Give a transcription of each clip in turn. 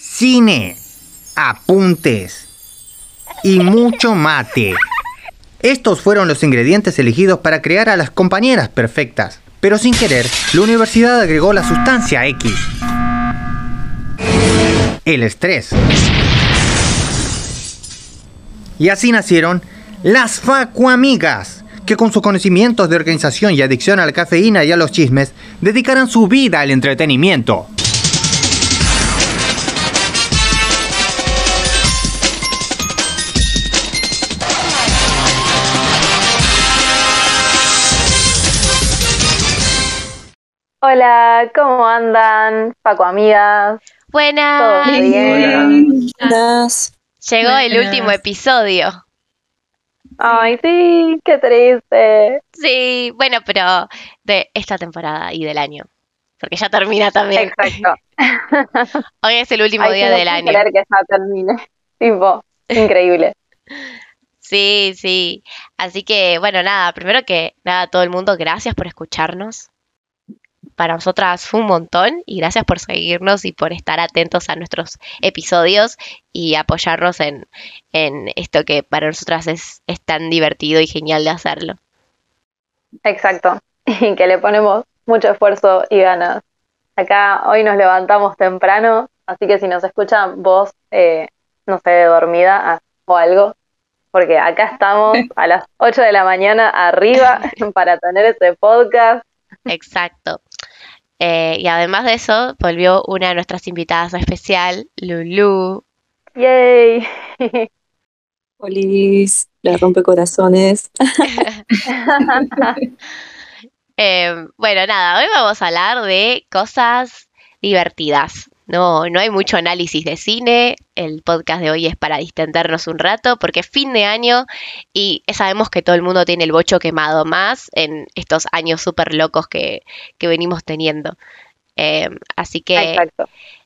cine, apuntes y mucho mate. Estos fueron los ingredientes elegidos para crear a las compañeras perfectas. Pero sin querer, la universidad agregó la sustancia X. El estrés. Y así nacieron las Facuamigas, que con sus conocimientos de organización y adicción a la cafeína y a los chismes, dedicarán su vida al entretenimiento. Hola, ¿cómo andan? Paco, amigas. Buenas. ¿Todo bien? Buenas. Llegó el último episodio. Ay, sí, qué triste. Sí, bueno, pero de esta temporada y del año. Porque ya termina también. Exacto. Hoy es el último Ay, día sí, del año. creer que ya termine. Tipo, increíble. Sí, sí. Así que, bueno, nada, primero que nada, todo el mundo, gracias por escucharnos. Para nosotras fue un montón y gracias por seguirnos y por estar atentos a nuestros episodios y apoyarnos en, en esto que para nosotras es, es tan divertido y genial de hacerlo. Exacto. Y que le ponemos mucho esfuerzo y ganas. Acá hoy nos levantamos temprano, así que si nos escuchan vos, eh, no sé, dormida ah, o algo, porque acá estamos a las 8 de la mañana arriba para tener este podcast. Exacto. Eh, y además de eso, volvió una de nuestras invitadas especial, Lulu. ¡Yay! Olis, la rompe corazones. Eh, bueno, nada, hoy vamos a hablar de cosas divertidas. No, no hay mucho análisis de cine. El podcast de hoy es para distendernos un rato porque es fin de año y sabemos que todo el mundo tiene el bocho quemado más en estos años súper locos que, que venimos teniendo. Eh, así que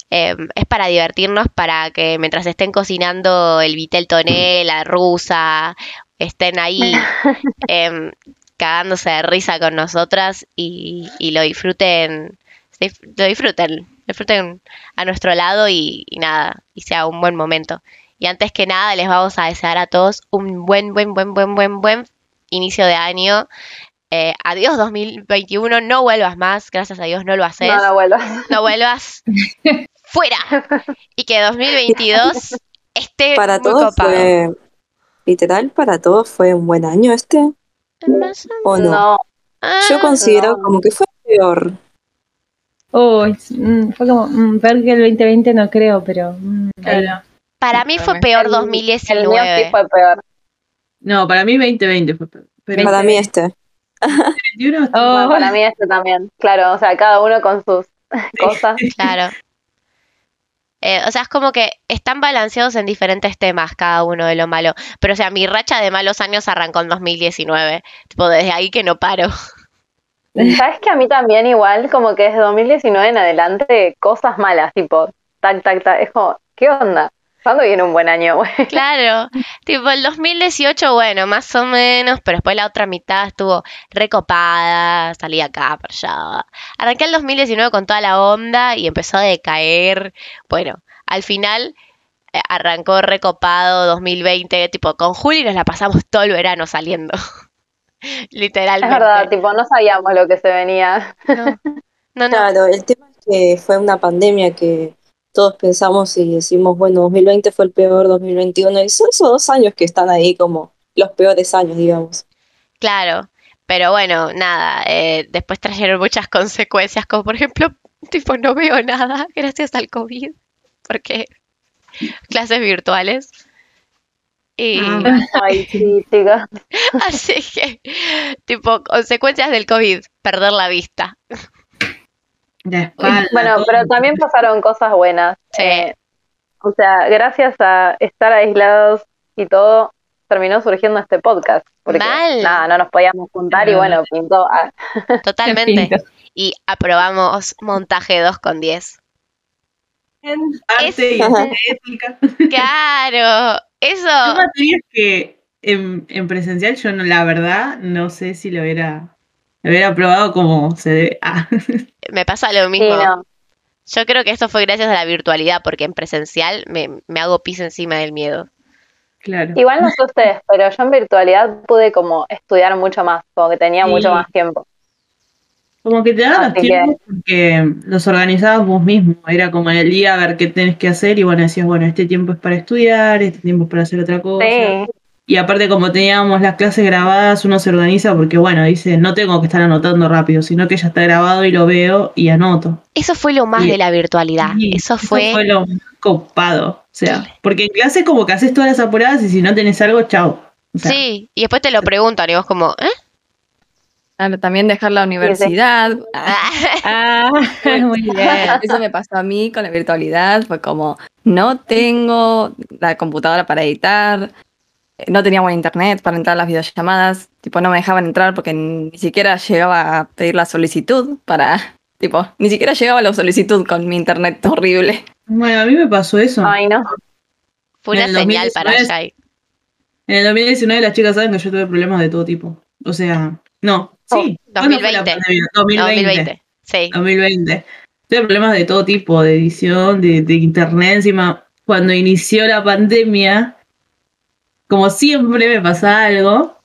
eh, es para divertirnos, para que mientras estén cocinando el vitel toné, la rusa, estén ahí em, cagándose de risa con nosotras y, y lo disfruten, lo disfruten, disfruten a nuestro lado y, y nada, y sea un buen momento. Y antes que nada, les vamos a desear a todos un buen, buen, buen, buen, buen, buen inicio de año. Eh, adiós 2021, no vuelvas más, gracias a Dios no lo haces No, no vuelvas. no vuelvas fuera y que 2022 esté Para muy todos copado. fue, literal, para todos fue un buen año este, o- ¿o no? No, Ah, Yo considero no. como que fue peor. Oh, mm, fue como mm, peor que el 2020, no creo, pero. mm, para mí fue peor el- el mío 2019. sí fue peor. No, para mí 2020 fue peor. Pero Para mí este. 2021 Oh, Bueno, para mí este también. Claro, o sea, cada uno con sus cosas. Claro. Eh, o sea, es como que están balanceados en diferentes temas cada uno de lo malo. Pero, o sea, mi racha de malos años arrancó en 2019. Tipo, desde ahí que no paro. ¿Sabes que a mí también igual, como que desde 2019 en adelante, cosas malas, tipo, tac, tac, tac, es como, ¿qué onda? ¿Cuándo viene un buen año? Claro, tipo el 2018, bueno, más o menos, pero después la otra mitad estuvo recopada, salí acá, para allá. Arranqué el 2019 con toda la onda y empezó a decaer. Bueno, al final eh, arrancó recopado 2020, tipo con Juli nos la pasamos todo el verano saliendo. Es Literalmente. verdad, tipo, no sabíamos lo que se venía. No, no, no. Claro, el tema es que fue una pandemia que todos pensamos y decimos, bueno, 2020 fue el peor, 2021, y son esos dos años que están ahí como los peores años, digamos. Claro, pero bueno, nada, eh, después trajeron muchas consecuencias, como por ejemplo, tipo, no veo nada gracias al COVID, porque clases virtuales. Y Ah. Ay, sí, chicos. así que, tipo, consecuencias del COVID, perder la vista. Espalda. Bueno, todo. pero también pasaron cosas buenas. Sí. Eh, o sea, gracias a estar aislados y todo, terminó surgiendo este podcast. Porque Mal. nada, no nos podíamos juntar y bueno, pintó. ah, Totalmente. Y aprobamos montaje 2 con 10. Arte y. Claro, eso. Son materias que en, en presencial yo no, la verdad, no sé si lo hubiera, lo hubiera probado como se debe. Ah, Me pasa lo sí, mismo. no. Yo creo que esto fue gracias a la virtualidad, porque en presencial me, me hago pis encima del miedo. Claro. Igual no sé ustedes, pero yo en virtualidad pude como estudiar mucho más, como que tenía Sí. mucho más tiempo. Como que te daban los Así que- tiempos porque los organizabas vos mismo. Era como en el día a ver qué tenés que hacer y bueno, decías, bueno, este tiempo es para estudiar, este tiempo es para hacer otra cosa. Sí, Y aparte como teníamos las clases grabadas, uno se organiza porque bueno, dice, no tengo que estar anotando rápido, sino que ya está grabado y lo veo y anoto. Eso fue lo más de la virtualidad. Sí, Eso fue. lo más copado. O sea, porque en clase como que haces todas las apuradas y si no tenés algo, chao. O sea, Sí, y después te lo preguntan y vos como, ¿eh? Claro, también dejar la universidad. Ah, Ah, muy bien. Eso me pasó a mí con la virtualidad. Fue como, no tengo la computadora para editar, no tenía buen internet para entrar a las videollamadas. Tipo, no me dejaban entrar porque ni siquiera llegaba a pedir la solicitud para. Tipo, ni siquiera llegaba la solicitud con mi internet horrible. Bueno, a mí me pasó eso. ay no. Fue una En el señal para 2019 Jai. En el 2019 las chicas saben que yo tuve problemas de todo tipo. O sea, no, sí. Oh, ¿Cuándo fue la 2020. pandemia? 2020. 2020. Sí. 2020. Tuve problemas de todo tipo, de edición, de, de internet. Encima, cuando inició la pandemia, como siempre me pasa algo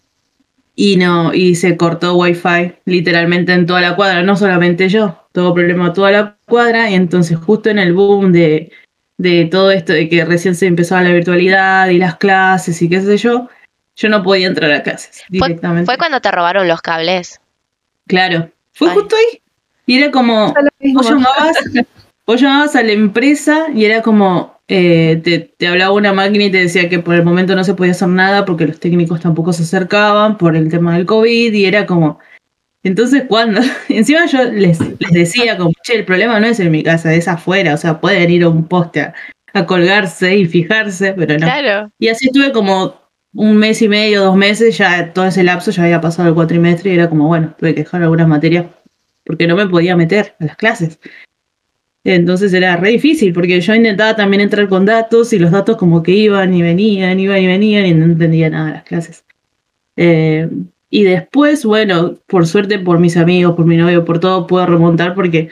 y no, y se cortó wifi literalmente en toda la cuadra, no solamente yo, todo problema toda la cuadra, y entonces justo en el boom de, de todo esto de que recién se empezaba la virtualidad y las clases y qué sé yo, yo no podía entrar a clases Fue, directamente. fue cuando te robaron los cables. Claro, fue Ay. justo ahí. Y era como, vos llamabas, vos llamabas a la empresa y era como, eh, te, te hablaba una máquina y te decía que por el momento no se podía hacer nada porque los técnicos tampoco se acercaban por el tema del COVID y era como, entonces cuando, encima yo les, les decía como, che, el problema no es en mi casa, es afuera, o sea, pueden ir a un poste a, a colgarse y fijarse, pero no. Claro. Y así estuve como un mes y medio, dos meses, ya todo ese lapso ya había pasado el cuatrimestre y era como, bueno, tuve que dejar algunas materias porque no me podía meter a las clases. Entonces era re difícil porque yo intentaba también entrar con datos y los datos como que iban y venían, iban y venían y no entendía nada de las clases. Eh, y después, bueno, por suerte, por mis amigos, por mi novio, por todo, puedo remontar porque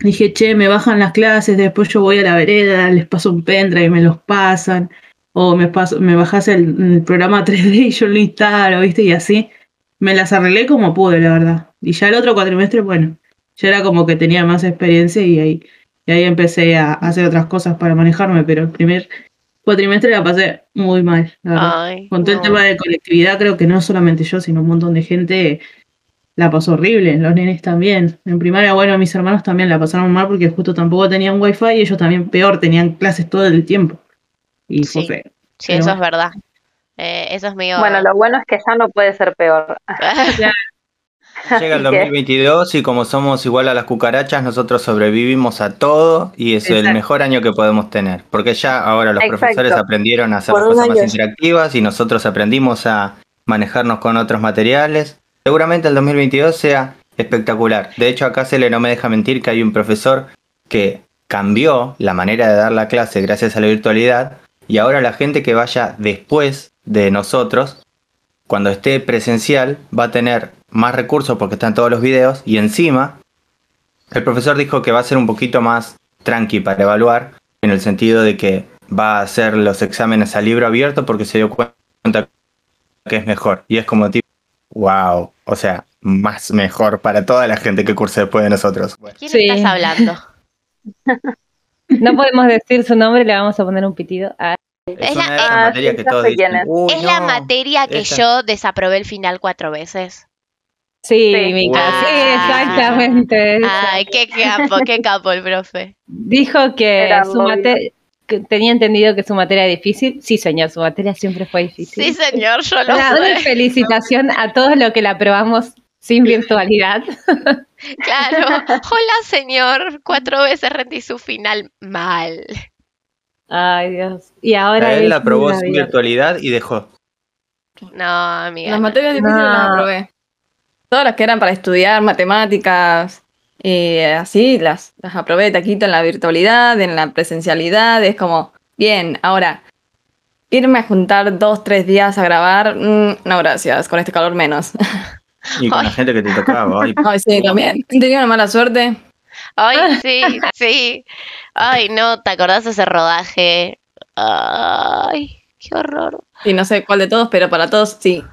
dije, che, me bajan las clases, después yo voy a la vereda, les paso un pendrive y me los pasan o me, paso, me bajas el, el programa 3D y yo lo instalo, ¿viste? Y así me las arreglé como pude, la verdad. Y ya el otro cuatrimestre, bueno, ya era como que tenía más experiencia y ahí, y ahí empecé a hacer otras cosas para manejarme, pero el primer cuatrimestre la pasé muy mal, la verdad. Ay, Con todo no. el tema de conectividad, creo que no solamente yo, sino un montón de gente la pasó horrible, los nenes también. En primaria, bueno, mis hermanos también la pasaron mal porque justo tampoco tenían wifi y ellos también peor, tenían clases todo el tiempo. Y fue Sí. feo. Sí, Pero eso es verdad. Eh, eso es medio. Bueno, lo bueno es que ya no puede ser peor. Llega el Así que- 2022 y como somos igual a las cucarachas, nosotros sobrevivimos a todo y es el mejor año que podemos tener. Porque ya ahora los Exacto. profesores aprendieron a hacer Por cosas más interactivas y nosotros aprendimos a manejarnos con otros materiales. Seguramente el 2022 sea espectacular. De hecho, acá Cele no me deja mentir que hay un profesor que cambió la manera de dar la clase gracias a la virtualidad y ahora la gente que vaya después de nosotros cuando esté presencial va a tener más recursos porque están todos los videos y encima el profesor dijo que va a ser un poquito más tranqui para evaluar en el sentido de que va a hacer los exámenes a libro abierto porque se dio cuenta que es mejor y es como tipo wow, o sea, más mejor para toda la gente que curse después de nosotros. Bueno, ¿Quién Sí. estás hablando? No podemos decir su nombre, le vamos a poner un pitido. Ah, es Es la- ah, sí, que todos dicen, es. "Uy, es la materia que esa". yo desaprobé el final cuatro veces. sí, Sí. Mica, sí, Ah. exactamente. Ay, qué capo, qué capo el profe. Dijo que Era su materia, tenía entendido que su materia era difícil. Sí, señor, su materia siempre fue difícil. Sí, señor, yo lo sé. felicitación a todos los que la aprobamos sin virtualidad. Claro. Hola, señor. Cuatro veces rendí su final mal. Ay, Dios. Y ahora A él la aprobó sin vida. virtualidad y dejó. No, amiga. Las materias difíciles No. las aprobé. Todas las que eran para estudiar, matemáticas, y así, las, las aprobé taquito en la virtualidad, en la presencialidad. Es como, bien, ahora, irme a juntar dos, tres días a grabar, mm, no gracias, con este calor menos. Y con la gente que te tocaba. ay, Ay, sí, también. Tenía una mala suerte. Ay, sí, sí. Ay, no, ¿te acordás de ese rodaje? Ay, qué horror. Y no sé cuál de todos, pero para todos sí.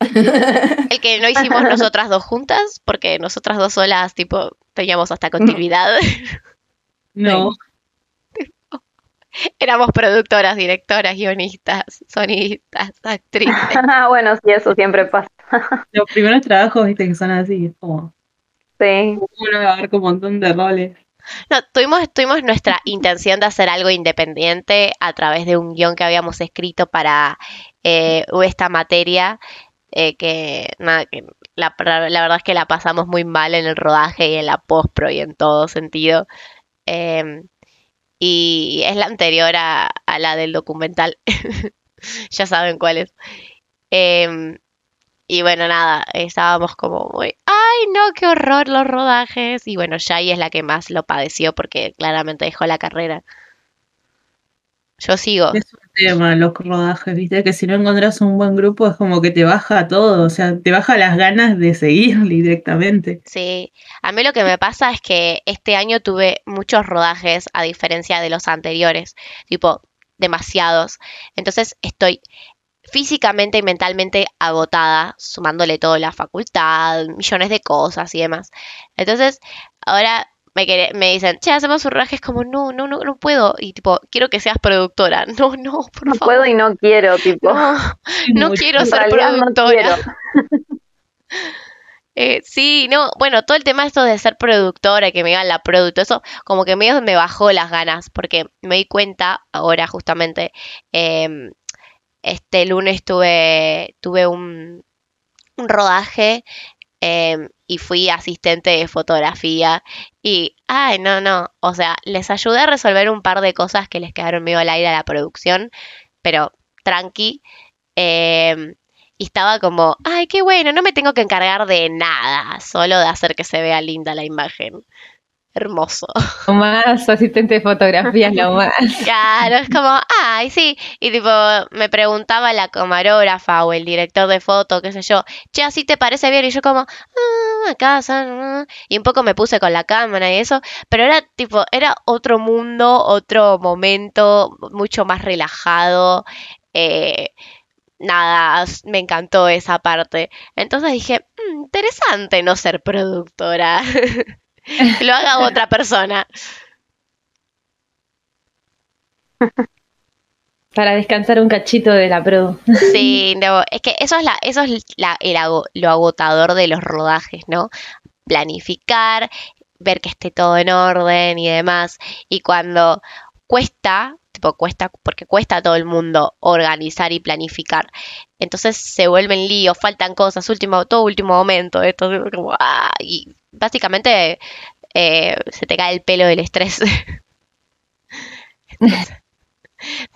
El que no hicimos nosotras dos juntas, porque nosotras dos solas, tipo, teníamos hasta continuidad. No, Éramos productoras, directoras, guionistas, sonidistas, actrices. Ah, bueno, sí, eso siempre pasa. los primeros trabajos, viste, que son así, es como, Sí. uno abarca un montón de roles. No, tuvimos, tuvimos nuestra intención de hacer algo independiente a través de un guion que habíamos escrito para eh, esta materia, eh, que, nada, que la, la verdad es que la pasamos muy mal en el rodaje y en la postpro y en todo sentido. Em, y es la anterior a, a la del documental. ya saben cuál es. Em, y bueno, nada, estábamos como muy, ay no, qué horror los rodajes. Y bueno, Shai es la que más lo padeció porque claramente dejó la carrera. Yo sigo. Es un tema los rodajes, viste, que si no encontrás un buen grupo es como que te baja todo, o sea, te baja las ganas de seguir directamente. Sí, a mí lo que me pasa es que este año tuve muchos rodajes a diferencia de los anteriores, tipo demasiados. Entonces estoy físicamente y mentalmente agotada, sumándole todo la facultad, millones de cosas y demás. Entonces, ahora me, dicen, che, hacemos un rodaje, es como, no, no, no, no puedo. Y tipo, quiero que seas productora. No, no, por No favor. puedo y no quiero, tipo. No, no quiero ser no productora. quiero. Eh, sí, no, bueno, todo el tema esto de ser productora, que me digan la producto, eso como que medio me bajó las ganas, porque me di cuenta ahora justamente, em, este lunes tuve, tuve un, un rodaje em, y fui asistente de fotografía y, ay, no, no, o sea, les ayudé a resolver un par de cosas que les quedaron medio al aire a la producción, pero tranqui. em, y estaba como, ay, qué bueno, no me tengo que encargar de nada, solo de hacer que se vea linda la imagen. Hermoso. Lo más asistente de fotografías, lo más. Claro, es como, ay, sí. Y tipo, me preguntaba la camarógrafa o el director de foto, qué sé yo, che, así te parece bien. Y yo como, ah, acá, ah", y un poco me puse con la cámara y eso, pero era tipo, era otro mundo, otro momento, mucho más relajado. eh, nada, me encantó esa parte. Entonces dije, "Mm, interesante no ser productora. Que Lo haga otra persona. Para descansar un cachito de la produ. Sí, no, es que eso es la, eso es la, el lo agotador de los rodajes, ¿no? Planificar, ver que esté todo en orden y demás. Y cuando cuesta, tipo cuesta, porque cuesta a todo el mundo organizar y planificar. Entonces se vuelven líos, faltan cosas, último, todo último momento, esto es como, ah, y básicamente eh, se te cae el pelo del estrés.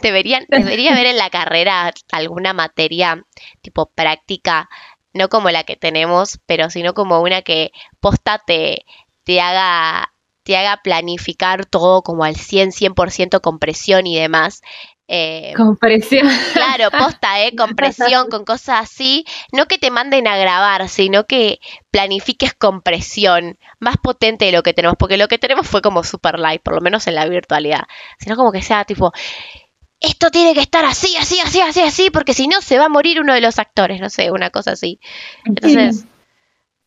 Deberían, debería haber en la carrera alguna materia tipo práctica, no como la que tenemos, pero sino como una que posta te, te haga, te haga planificar todo como al 100, 100% con presión y demás. Eh, Con presión. Claro, posta, ¿eh? Con presión, con cosas así. No que te manden a grabar, sino que planifiques con presión. Más potente de lo que tenemos, porque lo que tenemos fue como super light, por lo menos en la virtualidad. Sino como que sea tipo, esto tiene que estar así, así, así, así, así, porque si no se va a morir uno de los actores, no sé, una cosa así. Entonces,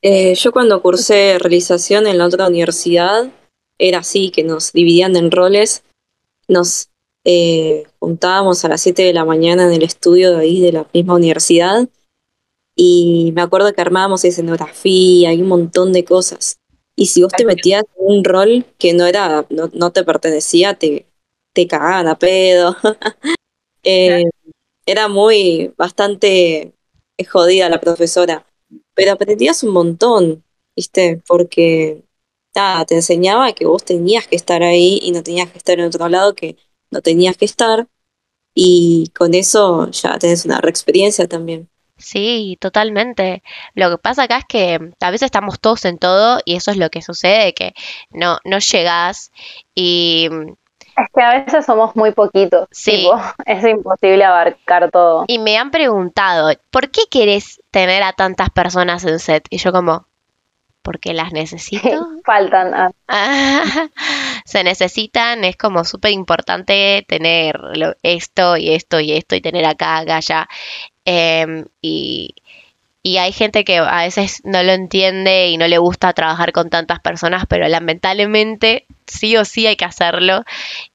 Eh, yo cuando cursé realización en la otra universidad, era así, que nos dividían en roles, nos eh, juntábamos a las 7 de la mañana en el estudio de ahí de la misma universidad y me acuerdo que armábamos escenografía y un montón de cosas. Y si vos te metías en un rol que no era, no, no te pertenecía, te, te cagaban a pedo. Eh, era muy, bastante jodida la profesora pero aprendías un montón, ¿viste? Porque nada, te enseñaba que vos tenías que estar ahí y no tenías que estar en otro lado que no tenías que estar, y con eso ya tenés una reexperiencia también. sí, totalmente. Lo que pasa acá es que a veces estamos todos en todo y eso es lo que sucede, que no, no llegás y Es que a veces somos muy poquitos. Sí. tipo, es imposible abarcar todo. Y me han preguntado, ¿por qué querés tener a tantas personas en set? Y yo como, porque las necesito. Faltan. ah. Ah, se necesitan, es como súper importante tener lo- esto y esto y esto y tener acá, acá, allá. Em, y, y hay gente que a veces no lo entiende y no le gusta trabajar con tantas personas, pero lamentablemente sí o sí hay que hacerlo.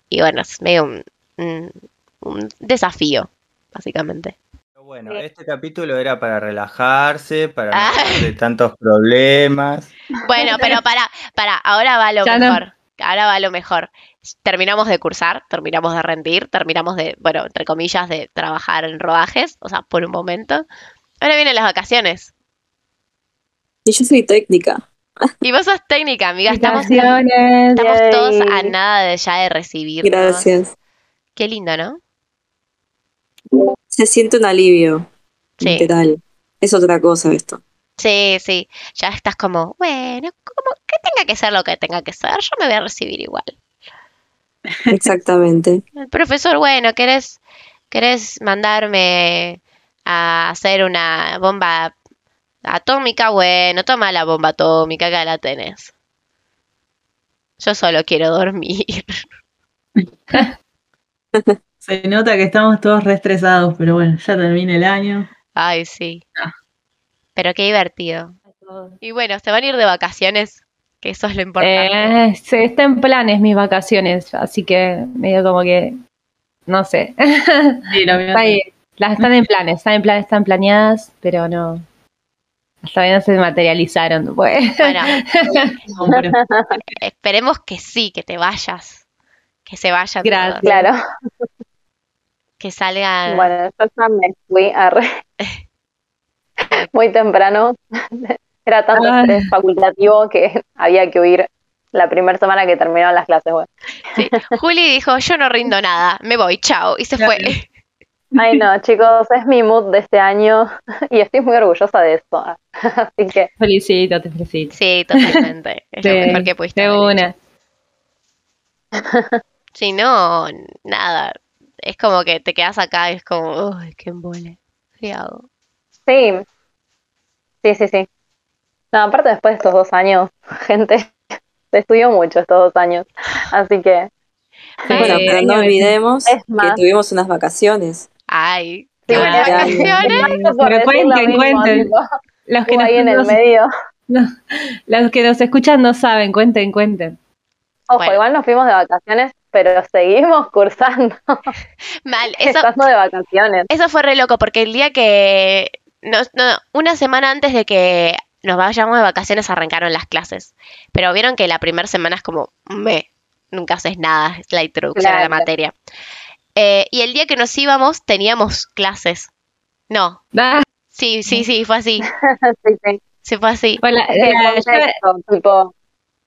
Y bueno, es medio un, un- un desafío, básicamente. Bueno, este capítulo era para relajarse, para no Ah. de tantos problemas. Bueno, pero para, para, ahora va lo Ya no. mejor. Ahora va lo mejor. Terminamos de cursar, terminamos de rendir, terminamos de, bueno, entre comillas, de trabajar en rodajes, o sea, por un momento. Ahora vienen las vacaciones. Y yo soy técnica. Y vos sos técnica, amiga. Estamos, estamos todos a nada de ya de recibirnos. Gracias. Qué lindo, ¿no? Se siente un alivio. Sí. Literal. Es otra cosa esto. Sí, sí. Ya estás como, bueno, como que tenga que ser lo que tenga que ser, yo me voy a recibir igual. Exactamente. El profesor, bueno, ¿querés, querés mandarme a hacer una bomba atómica? Bueno, toma la bomba atómica, acá la tenés. Yo solo quiero dormir. Se nota que estamos todos re estresados, pero bueno, ya termina el año. Ay, sí. Pero qué divertido. Y bueno, se van a ir de vacaciones, que eso es lo importante. Eh, se está en planes mis vacaciones, así que medio como que no sé. Sí, lo Está ahí. Las están en planes, están en planes, están planeadas, pero no. Hasta no se materializaron. Pues. Bueno, esperemos que sí, que te vayas. Que se vayan Gracias. todos. Claro. Que salgan. Bueno, yo ya me fui a re- muy temprano. Era tanto estrés facultativo que había que huir la primera semana que terminaron las clases. Bueno. Sí. Juli dijo, yo no rindo nada, me voy, chao. Y se fue. Ay, no, chicos, es mi mood de este año y estoy muy orgullosa de eso. Así que, Felicito, te felicito. Sí, totalmente. Es lo Sí, mejor que pudiste de una. Si no, nada. Es como que te quedas acá y es como, uy, qué embole. ¿Qué hago? sí. Sí, sí, sí. No, aparte después de estos dos años, gente, se estudió mucho estos dos años. Así que, Sí, bueno, pero no olvidemos que tuvimos unas vacaciones. Ay, Sí, ¿qué bueno, vacaciones? lo cuenten, Los que, nos, ahí en el nos- medio. no, los que nos escuchan no saben, cuenten, cuenten. Ojo, Bueno. igual nos fuimos de vacaciones, pero seguimos cursando, Mal, eso, estando de vacaciones. eso fue re loco porque el día que, no, no, una semana antes de que nos vayamos de vacaciones arrancaron las clases. Pero vieron que la primera semana es como, me, nunca haces nada, es la introducción a la materia. Eh, y el día que nos íbamos teníamos clases. No, Ah, sí, sí, sí, fue así. Sí, sí. Sí, fue así. bueno, la- la- yo- contexto, tipo,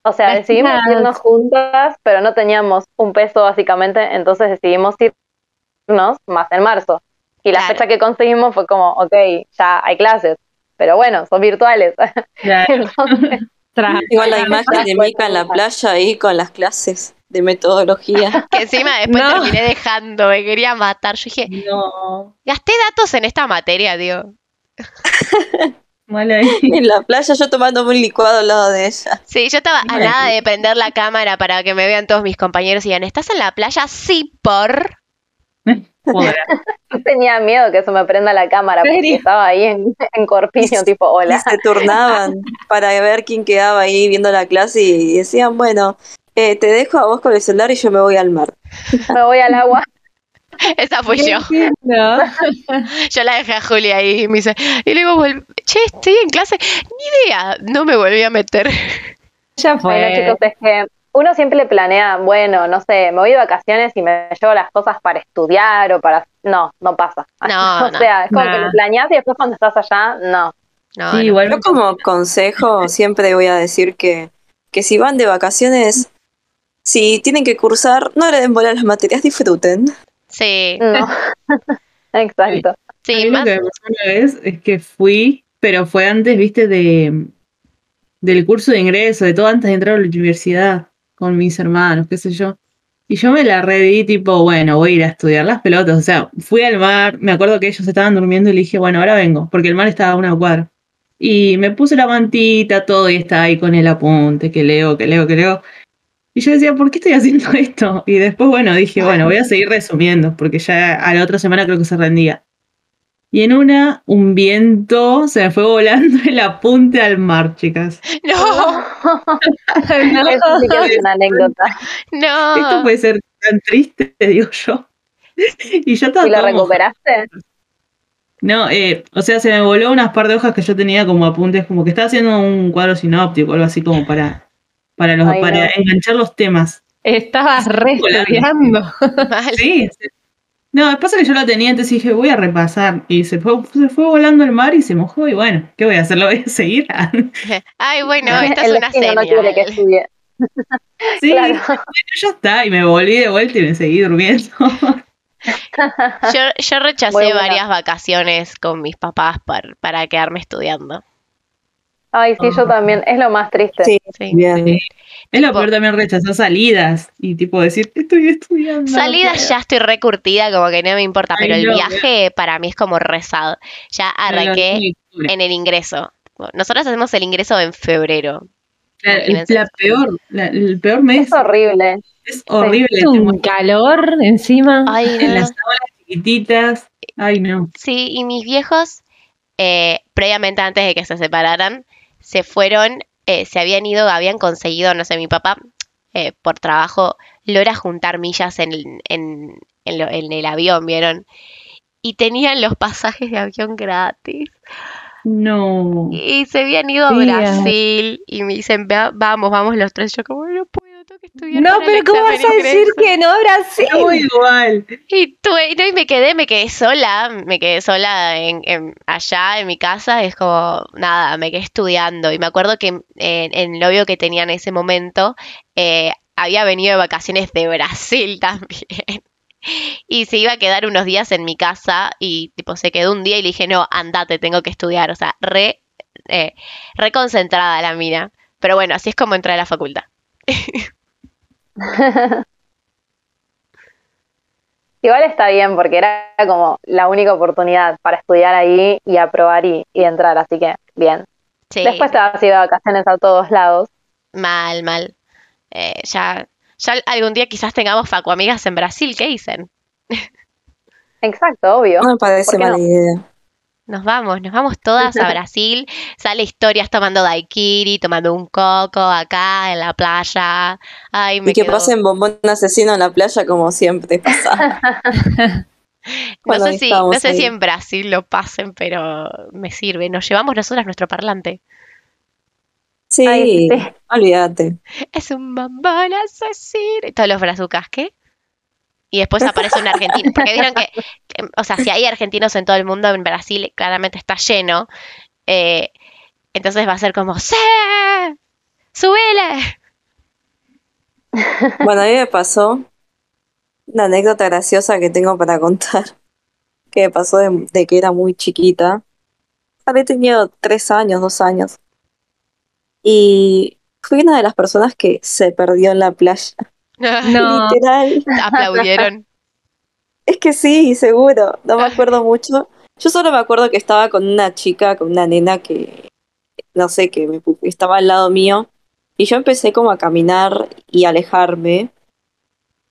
o sea, decidimos irnos juntas, pero no teníamos un peso básicamente, entonces decidimos irnos más en marzo. Y la Claro. fecha que conseguimos fue como, ok, ya hay clases, pero bueno, son virtuales. Claro. Entonces, Igual la imagen de Mika en la playa ahí con las clases de metodología. Que encima después No. terminé dejando, me quería matar. Yo dije, No, gasté datos en esta materia, tío. Mal ahí. En la playa yo tomándome un licuado al lado de ella. Sí, yo estaba a nada de prender la cámara para que me vean todos mis compañeros y digan, ¿estás en la playa? Sí, por. Yo tenía miedo que se me prenda la cámara ¿En porque estaba ahí en, en Corpiño, tipo, Y hola. se turnaban para ver quién quedaba ahí viendo la clase y decían, bueno, eh, te dejo a vos con el celular y yo me voy al mar. Me voy al agua. Esa fui yo. No. Yo la dejé a Julia ahí y me dice, y luego volví, che, estoy en clase. Ni idea, no me volví a meter. Ya Bueno, fue. chicos, es que uno siempre planea, bueno, no sé, me voy de vacaciones y me llevo las cosas para estudiar o para... No, no pasa. No, o no. sea, es como que lo planeás y después cuando estás allá, no. No, Sí, igual Yo como consejo siempre voy a decir que, que si van de vacaciones, si tienen que cursar, no le den bola a las materias, disfruten. Sí, No. Exacto. Sí, mí lo más. que me pasó una vez es que fui, pero fue antes, viste, de del curso de ingreso, de todo antes de entrar a la universidad, con mis hermanos, qué sé yo. Y yo me la redí, tipo, bueno, voy a ir a estudiar las pelotas. O sea, fui al mar, me acuerdo que ellos estaban durmiendo y le dije, bueno, ahora vengo, porque el mar estaba a una cuadra. Y me puse la mantita, todo, y estaba ahí con el apunte, que leo, que leo, que leo. Y yo decía, ¿por qué estoy haciendo esto? Y después, bueno, dije, bueno, voy a seguir resumiendo, porque ya a la otra semana creo que se rendía. Y en una, un viento se me fue volando el apunte al mar, chicas. No, Eso sí que es una anécdota. no. Esto puede ser tan triste, digo yo. Y yo estaba ¿Y lo recuperaste? No, eh, o sea, se me voló unas par de hojas que yo tenía como apuntes, como que estaba haciendo un cuadro sinóptico, algo así como para, para, los, Ay, para no. enganchar los temas. Estabas re. Sí. No, pasa que yo lo tenía, entonces dije, voy a repasar. Y se fue, se fue volando el mar y se mojó. Y bueno, ¿qué voy a hacer? Lo voy a seguir. Ay, bueno, esta es una destino no quiere que señal. estudie. sí, Claro. bueno, ya está. Y me volví de vuelta y me seguí durmiendo. Yo, yo rechacé varias vacaciones con mis papás para, para quedarme estudiando. Ay, sí, yo también. Es lo más triste. Sí, Sí. bien. Sí. Es lo peor también rechazar salidas y tipo decir, estoy estudiando. Salidas pero- ya estoy recurtida, como que no me importa, Ay, pero el no, viaje para mí es como rezado. Ya arranqué en el ingreso. Nosotros hacemos el ingreso en febrero. Claro, el- la peor, la- el peor mes Es horrible. es horrible. Es un calor encima. Ay, En no. las aulas chiquititas. Ay, no. Sí, y mis viejos, eh, previamente antes de que se separaran, se fueron, eh, se habían ido, habían conseguido, no sé, mi papá, eh, por trabajo, logra juntar millas en, el- en, en lo- en el avión, ¿vieron? Y tenían los pasajes de avión gratis. No. Y se habían ido a. Brasil y me dicen, "Va- vamos, vamos los tres. Yo como, no puedo, que. No, pero ¿cómo vas a decir ingreso". que no, Brasil? No, igual. Y tuve, no, y me quedé, me quedé sola, me quedé sola en, en- allá en mi casa, es como, nada, me quedé estudiando. Y me acuerdo que eh, el novio que tenía en ese momento eh, había venido de vacaciones de Brasil también. Y se iba a quedar unos días en mi casa y tipo se quedó un día y le dije, no, andate, tengo que estudiar. O sea, re, eh, re concentrada la mina. Pero bueno, así es como entré a la facultad. Igual está bien porque era como la única oportunidad para estudiar ahí y aprobar y, y entrar, así que bien. Sí, Después te vas a ir de vacaciones a todos lados. Mal, mal. Eh, ya, ya algún día quizás tengamos facuamigas en Brasil, ¿qué dicen? Exacto, obvio. No me parece ¿Por qué mala no? Idea. Nos vamos, nos vamos todas a Brasil. Sale historias tomando daiquiri, tomando un coco acá en la playa. Ay, me Y que pasen bombón asesino en la playa como siempre pasa. No sé si, no sé ahí. si en Brasil lo pasen, pero me sirve. Nos llevamos nosotras nuestro parlante. Sí, olvídate. Es un bombón asesino. Y todos los brazucas, ¿qué? Y después aparece un argentino. Porque vieron que, o sea, si hay argentinos en todo el mundo, en Brasil claramente está lleno. eh, entonces va a ser como, ¡Sí! ¡Subile! Bueno, a mí me pasó una anécdota graciosa que tengo para contar, que me pasó de, de que era muy chiquita. Habré tenido tres años, dos años. Y fui una de las personas que se perdió en la playa. No. Literal. Aplaudieron. Es que sí, seguro. No me acuerdo mucho. Yo solo me acuerdo que estaba con una chica, con una nena que, no sé, que me estaba al lado mío. Y yo empecé como a caminar y alejarme.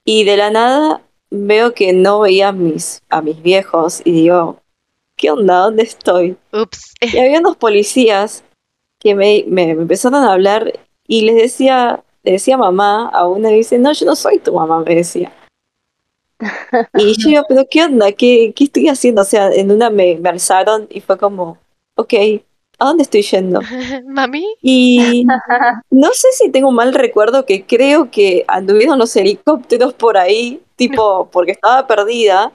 Y de la nada veo que no veía a mis, a mis viejos. Y digo, ¿qué onda? ¿Dónde estoy? Ups. Y había unos policías que me, me, me empezaron a hablar y les decía, le decía mamá a una dice, no, yo no soy tu mamá, me decía. Y yo pero ¿qué onda? ¿Qué, qué estoy haciendo? O sea, en una me, me alzaron y fue como, ok, ¿a dónde estoy yendo? Mami. Y no sé si tengo un mal recuerdo que creo que anduvieron los helicópteros por ahí, tipo, porque estaba perdida.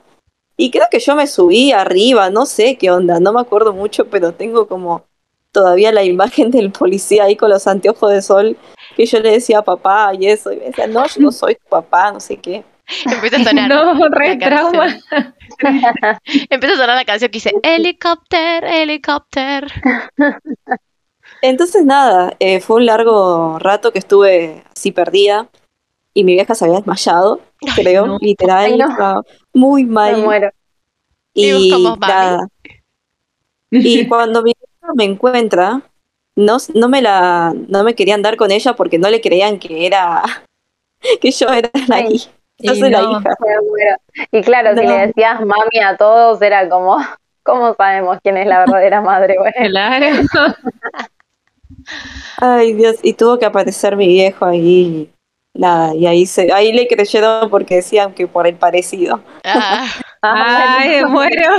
Y creo que yo me subí arriba, no sé qué onda, no me acuerdo mucho, pero tengo como todavía la imagen del policía ahí con los anteojos de sol, que yo le decía papá y eso, y me decía, no, yo no soy tu papá, no sé qué. Empieza a sonar. No, re trauma. Empieza a sonar la canción que dice helicóptero, helicóptero. Entonces nada, eh, fue un largo rato que estuve así perdida y mi vieja se había desmayado, creo, no. literal, Ay, no. estaba muy Me mal. muero. Y Y nada. Y cuando mi vieja me encuentra, no, no me la, no me querían dar con ella porque no le creían que era, que yo era la hija. Yo y soy la hija. Y claro, si le decías mami a todos, era como, ¿cómo sabemos quién es la verdadera madre? Bueno, Claro. Ay, Dios, y tuvo que aparecer mi viejo ahí. Nada, y ahí se, ahí le creyeron porque decían que por el parecido. Ah, Ay, muero.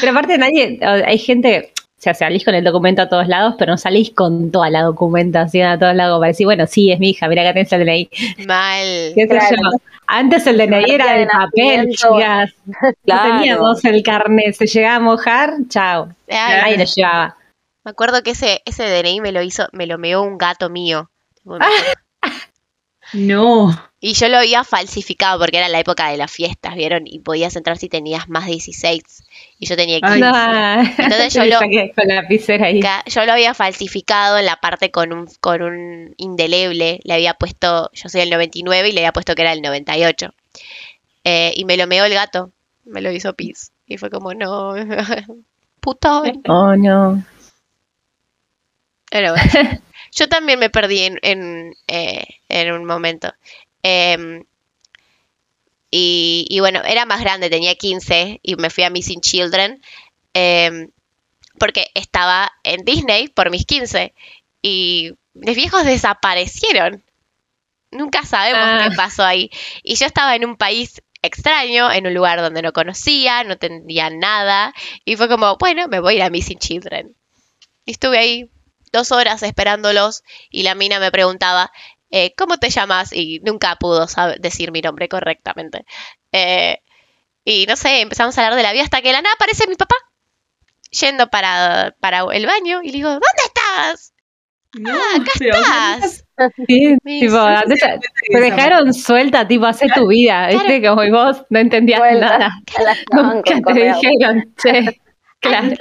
Pero aparte nadie, hay gente, o sea, salís con el documento a todos lados, pero no salís con toda la documentación a todos lados para decir, bueno, sí, es mi hija, mira acá tenés el DNI. mal. ¿Qué sé Claro. yo? Antes el DNI era de papel, chicas. No Claro. teníamos el carnet, se llegaba a mojar, chao. Nadie lo llevaba. Me acuerdo que ese, ese DNI me lo hizo, me lo meó un gato mío. Me- No. Y yo lo había falsificado porque era la época de las fiestas, ¿vieron? Y podías entrar si tenías más de 16. Y yo tenía 15. No. Entonces yo lo- con la ahí. Yo lo había falsificado en la parte con un, con un indeleble. Le había puesto, yo soy el 99 y le había puesto que era el 98. Eh, y me lo meó el gato. Me lo hizo pis. Y fue como, no. Puto. Oh, no. Pero bueno. Yo también me perdí en, en, eh, en un momento. Em, y, y bueno, era más grande, tenía 15 y me fui a Missing Children em, porque estaba en Disney por mis 15 y mis viejos desaparecieron. Nunca sabemos Ah. qué pasó ahí. Y yo estaba en un país extraño, en un lugar donde no conocía, no entendía nada. Y fue como, bueno, me voy a ir a Missing Children. Y estuve ahí dos horas esperándolos y la mina me preguntaba, eh, ¿cómo te llamas? Y nunca pudo decir mi nombre correctamente. Eh, y no sé, empezamos a hablar de la vida hasta que la nada aparece mi papá yendo para, para el baño y le digo, ¿dónde estás? No, Ah, acá pero, estás. Sí, Me tipo, antes te, dejaron suelta, tipo, hace tu vida, ¿viste? Como y vos no entendías Vuelta. nada. Nunca te dijeron, che, claro.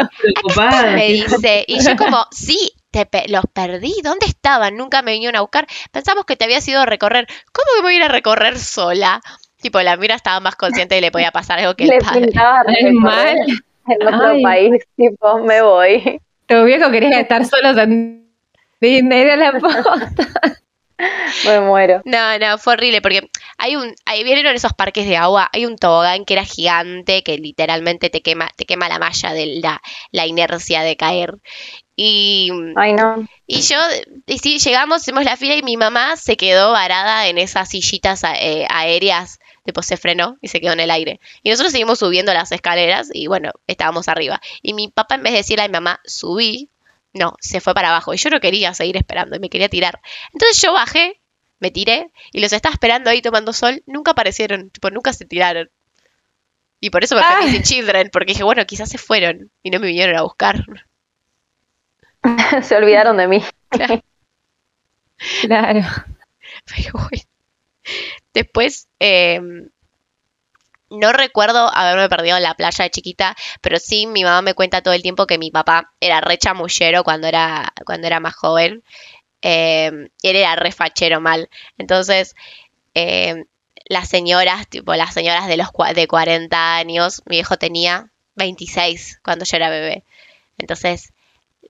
Me dice, y yo como, sí, te pe- los perdí, ¿dónde estaban? Nunca me vinieron a buscar. Pensamos que te habías ido a recorrer. ¿Cómo que me voy a ir a recorrer sola? Tipo, la mira estaba más consciente y le podía pasar algo que el Le padre. pintaba Es recorrer mal. en otro Ay. país, tipo, me voy. Tu viejo quería estar solos en Disney, la posta. Me muero. No, no, fue horrible porque hay un, ahí vieron esos parques de agua, hay un tobogán que era gigante que literalmente te quema, te quema la malla de la, la inercia de caer. Y, Ay, no. y yo, y sí, llegamos, hicimos la fila y mi mamá se quedó varada en esas sillitas a- eh, aéreas, tipo se frenó y se quedó en el aire. Y nosotros seguimos subiendo las escaleras y bueno, estábamos arriba. Y mi papá en vez de decirle a mi mamá, subí, no, se fue para abajo. Y yo no quería seguir esperando y me quería tirar. Entonces yo bajé, me tiré y los estaba esperando ahí tomando sol. Nunca aparecieron, tipo, nunca se tiraron. Y por eso me Ah. fui sin Children, porque dije, bueno, quizás se fueron y no me vinieron a buscar. Se olvidaron de mí. Claro. Pero bueno. Después, eh, no recuerdo haberme perdido en la playa de chiquita, pero sí mi mamá me cuenta todo el tiempo que mi papá era re chamullero cuando era, cuando era más joven. Eh, y él era re fachero mal. Entonces, eh, las señoras, tipo las señoras de los de 40 años, mi viejo tenía 26 cuando yo era bebé. Entonces,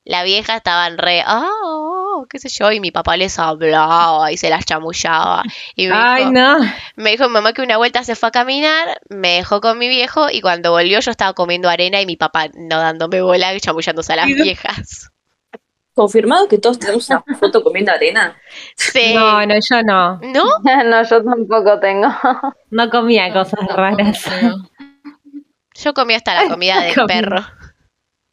la vieja estaban re, oh, qué sé yo, y mi papá les hablaba y se las chamullaba. Y me Ay, dijo, no. me dijo mi mamá que una vuelta se fue a caminar, me dejó con mi viejo y cuando volvió yo estaba comiendo arena y mi papá no dándome bola y chamullándose a las viejas. Confirmado que todos tenemos una foto comiendo arena. Sí. No, no, yo no. ¿No? No, yo tampoco tengo. No comía cosas raras. Yo comí hasta la comida del perro.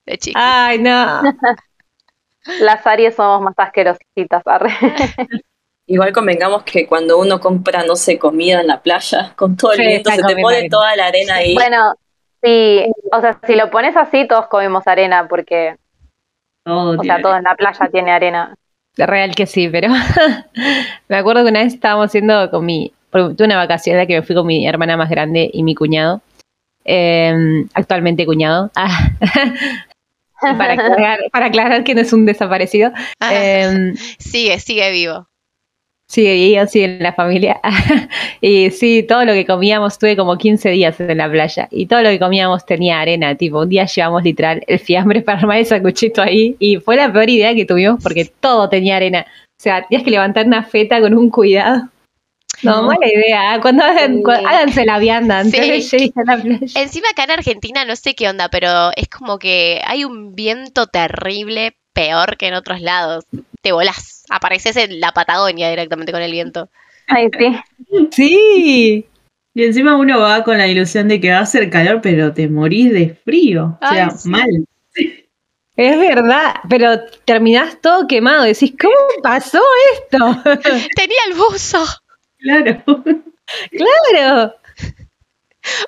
De chiquita. Ay, no. Las Aries somos más asquerositas. arre. Igual convengamos que cuando uno compra, no sé, comida en la playa, con todo el Sí, viento, se te pone arena. toda la arena ahí. Bueno, sí, o sea, si lo pones así, todos comemos arena, porque, Todo o sea, todo en la playa tiene arena. Real que sí, pero me acuerdo que una vez estábamos haciendo con mi, porque tuve una vacación en la que me fui con mi hermana más grande y mi cuñado, eh, actualmente cuñado, Ah. Para, aclarar, para aclarar que no es un desaparecido. Ah, Eh, sigue, sigue vivo. Sí, y así en la familia. y sí, todo lo que comíamos, estuve como 15 días en la playa. Y todo lo que comíamos tenía arena. Tipo, un día llevamos literal el fiambre para armar el sacuchito ahí. Y fue la peor idea que tuvimos porque todo tenía arena. O sea, tenías que levantar una feta con un cuidado. No, mala idea. Cuando hagan, háganse la vianda antes Sí. de llegar a la playa. Encima acá en Argentina no sé qué onda, pero es como que hay un viento terrible, peor que en otros lados. Te volás, apareces en la Patagonia directamente con el viento. Ay, sí. Sí. Y encima uno va con la ilusión de que va a hacer calor, pero te morís de frío. O sea, sí. mal. Es verdad, pero terminás todo quemado. Decís, ¿cómo pasó esto? Tenía el buzo. Claro. claro.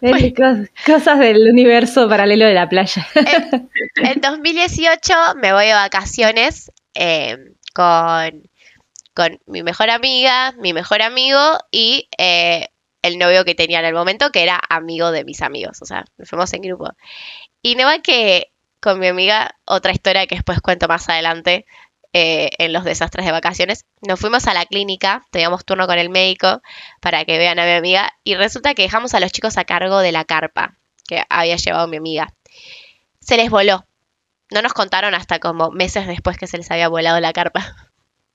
Cos- cosas del universo paralelo de la playa. En, en 2018 me voy de vacaciones eh, con, con mi mejor amiga, mi mejor amigo y eh, el novio que tenía en el momento, que era amigo de mis amigos. O sea, nos fuimos en grupo. Y no va que con mi amiga, otra historia que después cuento más adelante eh, en los desastres de vacaciones, nos fuimos a la clínica, teníamos turno con el médico para que vean a mi amiga y resulta que dejamos a los chicos a cargo de la carpa que había llevado mi amiga. Se les voló. No nos contaron hasta como meses después que se les había volado la carpa.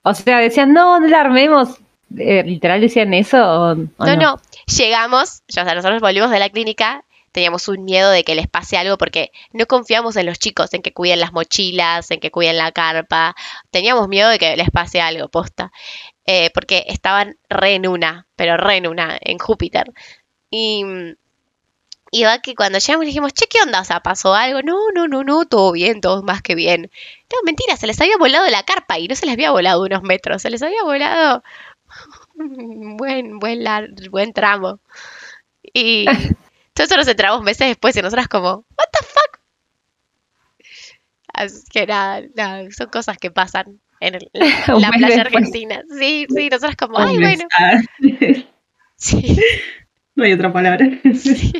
O sea, decían, no, no la armemos. Eh, ¿Literal decían eso o, o No, no. Llegamos, ya, o sea, nosotros volvimos de la clínica, teníamos un miedo de que les pase algo porque no confiamos en los chicos, en que cuiden las mochilas, en que cuiden la carpa. Teníamos miedo de que les pase algo, posta. Eh, porque estaban re en una, pero re en una, en Júpiter. Y, y va que cuando llegamos le dijimos, che, ¿qué onda? O sea, ¿pasó algo? No, no, no, no, todo bien, todo más que bien. No, mentira, se les había volado la carpa y no se les había volado unos metros, se les había volado un buen, buen, buen tramo. Y nosotros nos entramos meses después y nosotras como, what the fuck? Así que nada, nada, son cosas que pasan en el- la, playa argentina. Sí, sí, nosotras como, ay, bueno, sí, no hay otra palabra. sí.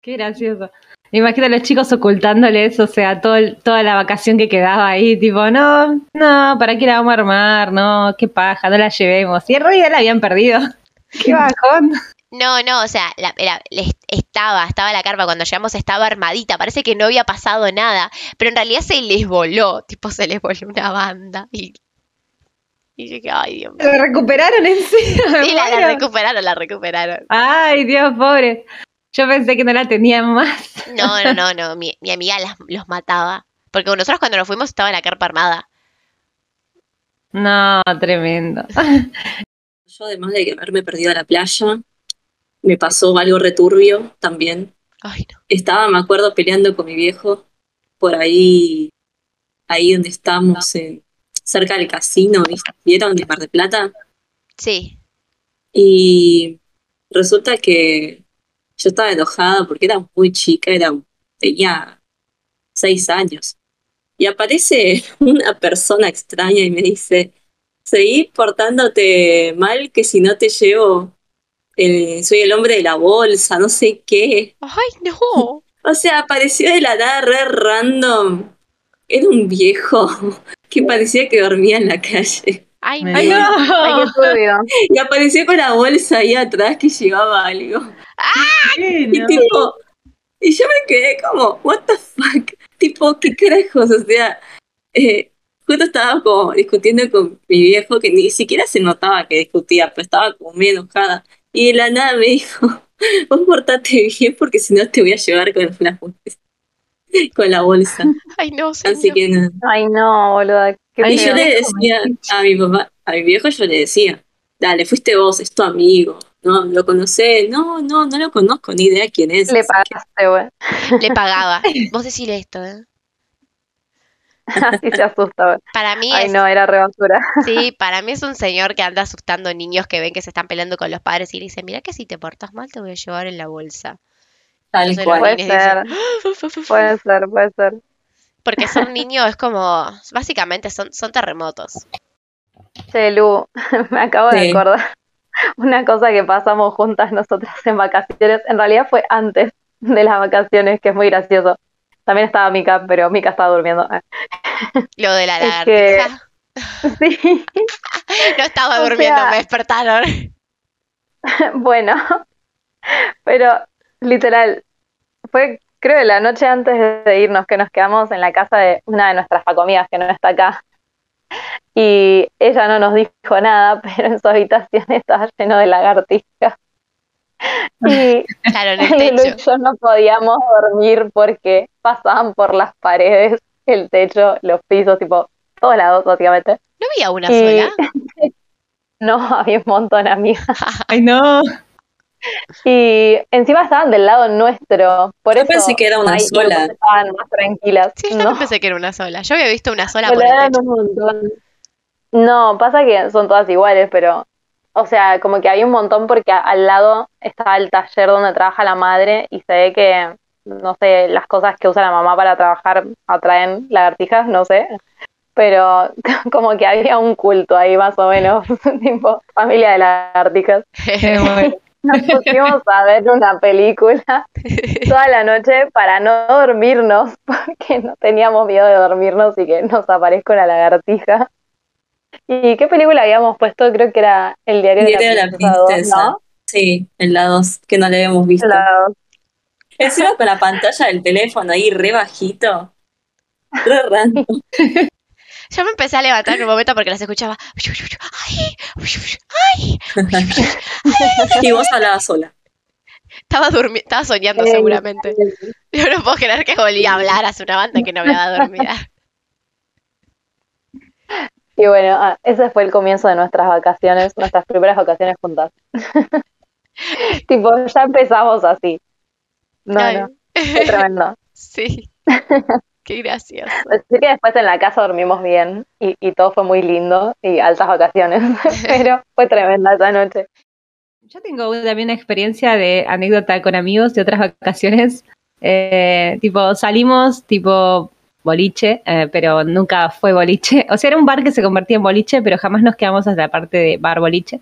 Qué gracioso. Me imagino a los chicos ocultándoles, o sea, todo el- toda la vacación que quedaba ahí, tipo, no, no, ¿para qué la vamos a armar? No, qué paja, no la llevemos. Y en realidad la habían perdido. Qué bajón. No, no, o sea, la- estaba, estaba la carpa, cuando llegamos estaba armadita, parece que no había pasado nada, pero en realidad se les voló, tipo se les voló una banda y, y dije, ay Dios mío. La recuperaron encima. me Sí, la, recuperaron, la recuperaron. Ay, Dios, pobre. Yo pensé que no la tenían más. No, no, no, no, mi, mi amiga las- los mataba, porque nosotros cuando nos fuimos estaba la carpa armada. No, tremendo. Yo, además de haberme perdido a la playa, me pasó algo returbio también. Ay, no. Estaba, me acuerdo, peleando con mi viejo por ahí, ahí donde estamos, cerca del casino. ¿vieron? De Mar de Plata. Sí, Y resulta que yo estaba enojada porque era muy chica, era, tenía seis años. Y aparece una persona extraña y me dice, seguí portándote mal que si no te llevo, eh, soy el hombre de la bolsa, no sé qué. ay, no. O sea, apareció de la nada re random. Era un viejo que parecía que dormía en la calle. Ay, Me no. ¡Ay, no! Y apareció con la bolsa ahí atrás que llevaba algo. ¿Qué? Y No. tipo, y yo me quedé como, what the fuck? Tipo, ¿qué carajos? O sea, eh, justo estaba como discutiendo con mi viejo que ni siquiera se notaba que discutía, pero estaba como muy enojada. Y de la nada me dijo, vos portate bien porque si no te voy a llevar con la, con la bolsa. Ay, no, señor. Así que nada. Ay, no, boluda. Y yo le decía a mi papá, a mi viejo yo le decía, dale, fuiste vos, es tu amigo, ¿no? ¿Lo conocés? No, no, no lo conozco, ni idea quién es. Le pagaste, güey. Le pagaba. Vos decile esto, ¿eh? Así se asusta, güey. Para mí Ay, es, no, era re basura. sí, para mí es un señor que anda asustando niños que ven que se están peleando con los padres y le dice, mira que si te portas mal te voy a llevar en la bolsa. Tal Entonces cual. Puede niños ser, dicen, puede ser, puede ser. Porque ser niño es como, básicamente son, son terremotos. Che, Lu, me acabo de acordar una cosa que pasamos juntas nosotras en vacaciones. En realidad fue antes de las vacaciones, que es muy gracioso. También estaba Mika, pero Mika estaba durmiendo. Lo de la Es que- lagartija. Sí, No estaba O durmiendo, sea- me despertaron. bueno, pero literal, fue creo la noche antes de irnos que nos quedamos en la casa de una de nuestras facomidas que no está acá. Y ella no nos dijo nada, pero en su habitación estaba lleno de lagartijas. Y Claro, en el y yo no podíamos dormir porque pasaban por las paredes, el techo, los pisos, tipo, todos lados, básicamente. ¿No había una Y- sola? No, había un montón, amiga. Ay, no. Y encima estaban del lado nuestro. Por Yo eso pensé que era una ahí sola. Estaban más tranquilas. Sí, yo no, también pensé que era una sola. Yo había visto una sola pero por el eran techo. un montón. No, pasa que son todas iguales, pero. O sea, como que había un montón porque a- al lado estaba el taller donde trabaja la madre y se ve que, no sé, las cosas que usa la mamá para trabajar atraen lagartijas, no sé. Pero como que había un culto ahí más o menos, tipo familia de lagartijas. Bueno. Nos pusimos a ver una película toda la noche para no dormirnos, porque no teníamos miedo de dormirnos y que nos aparezca una lagartija. ¿Y qué película habíamos puesto? Creo que era El diario, Diario de la Princesa, dos, princesa. ¿no? Sí, en la 2, que no la habíamos visto. La- Encima con la pantalla del teléfono ahí re bajito. Re random. Yo me empecé a levantar en un momento porque las escuchaba. Ay, ay. Y vos hablabas sola. Estaba, durmi- estaba soñando seguramente. Yo no puedo creer que volví a hablar hace una banda que no me había dormida. Y bueno, ah, ese fue el comienzo de nuestras vacaciones, nuestras primeras vacaciones juntas. tipo, ya empezamos así. No, Ay. no, fue tremendo. Sí. Qué gracioso. Así que después en la casa dormimos bien y, y todo fue muy lindo y altas vacaciones, pero fue tremenda esa noche. Yo tengo una- también una experiencia de anécdota con amigos de otras vacaciones. Eh, tipo, salimos tipo boliche, eh, pero nunca fue boliche. O sea, era un bar que se convertía en boliche, pero jamás nos quedamos hasta la parte de bar boliche.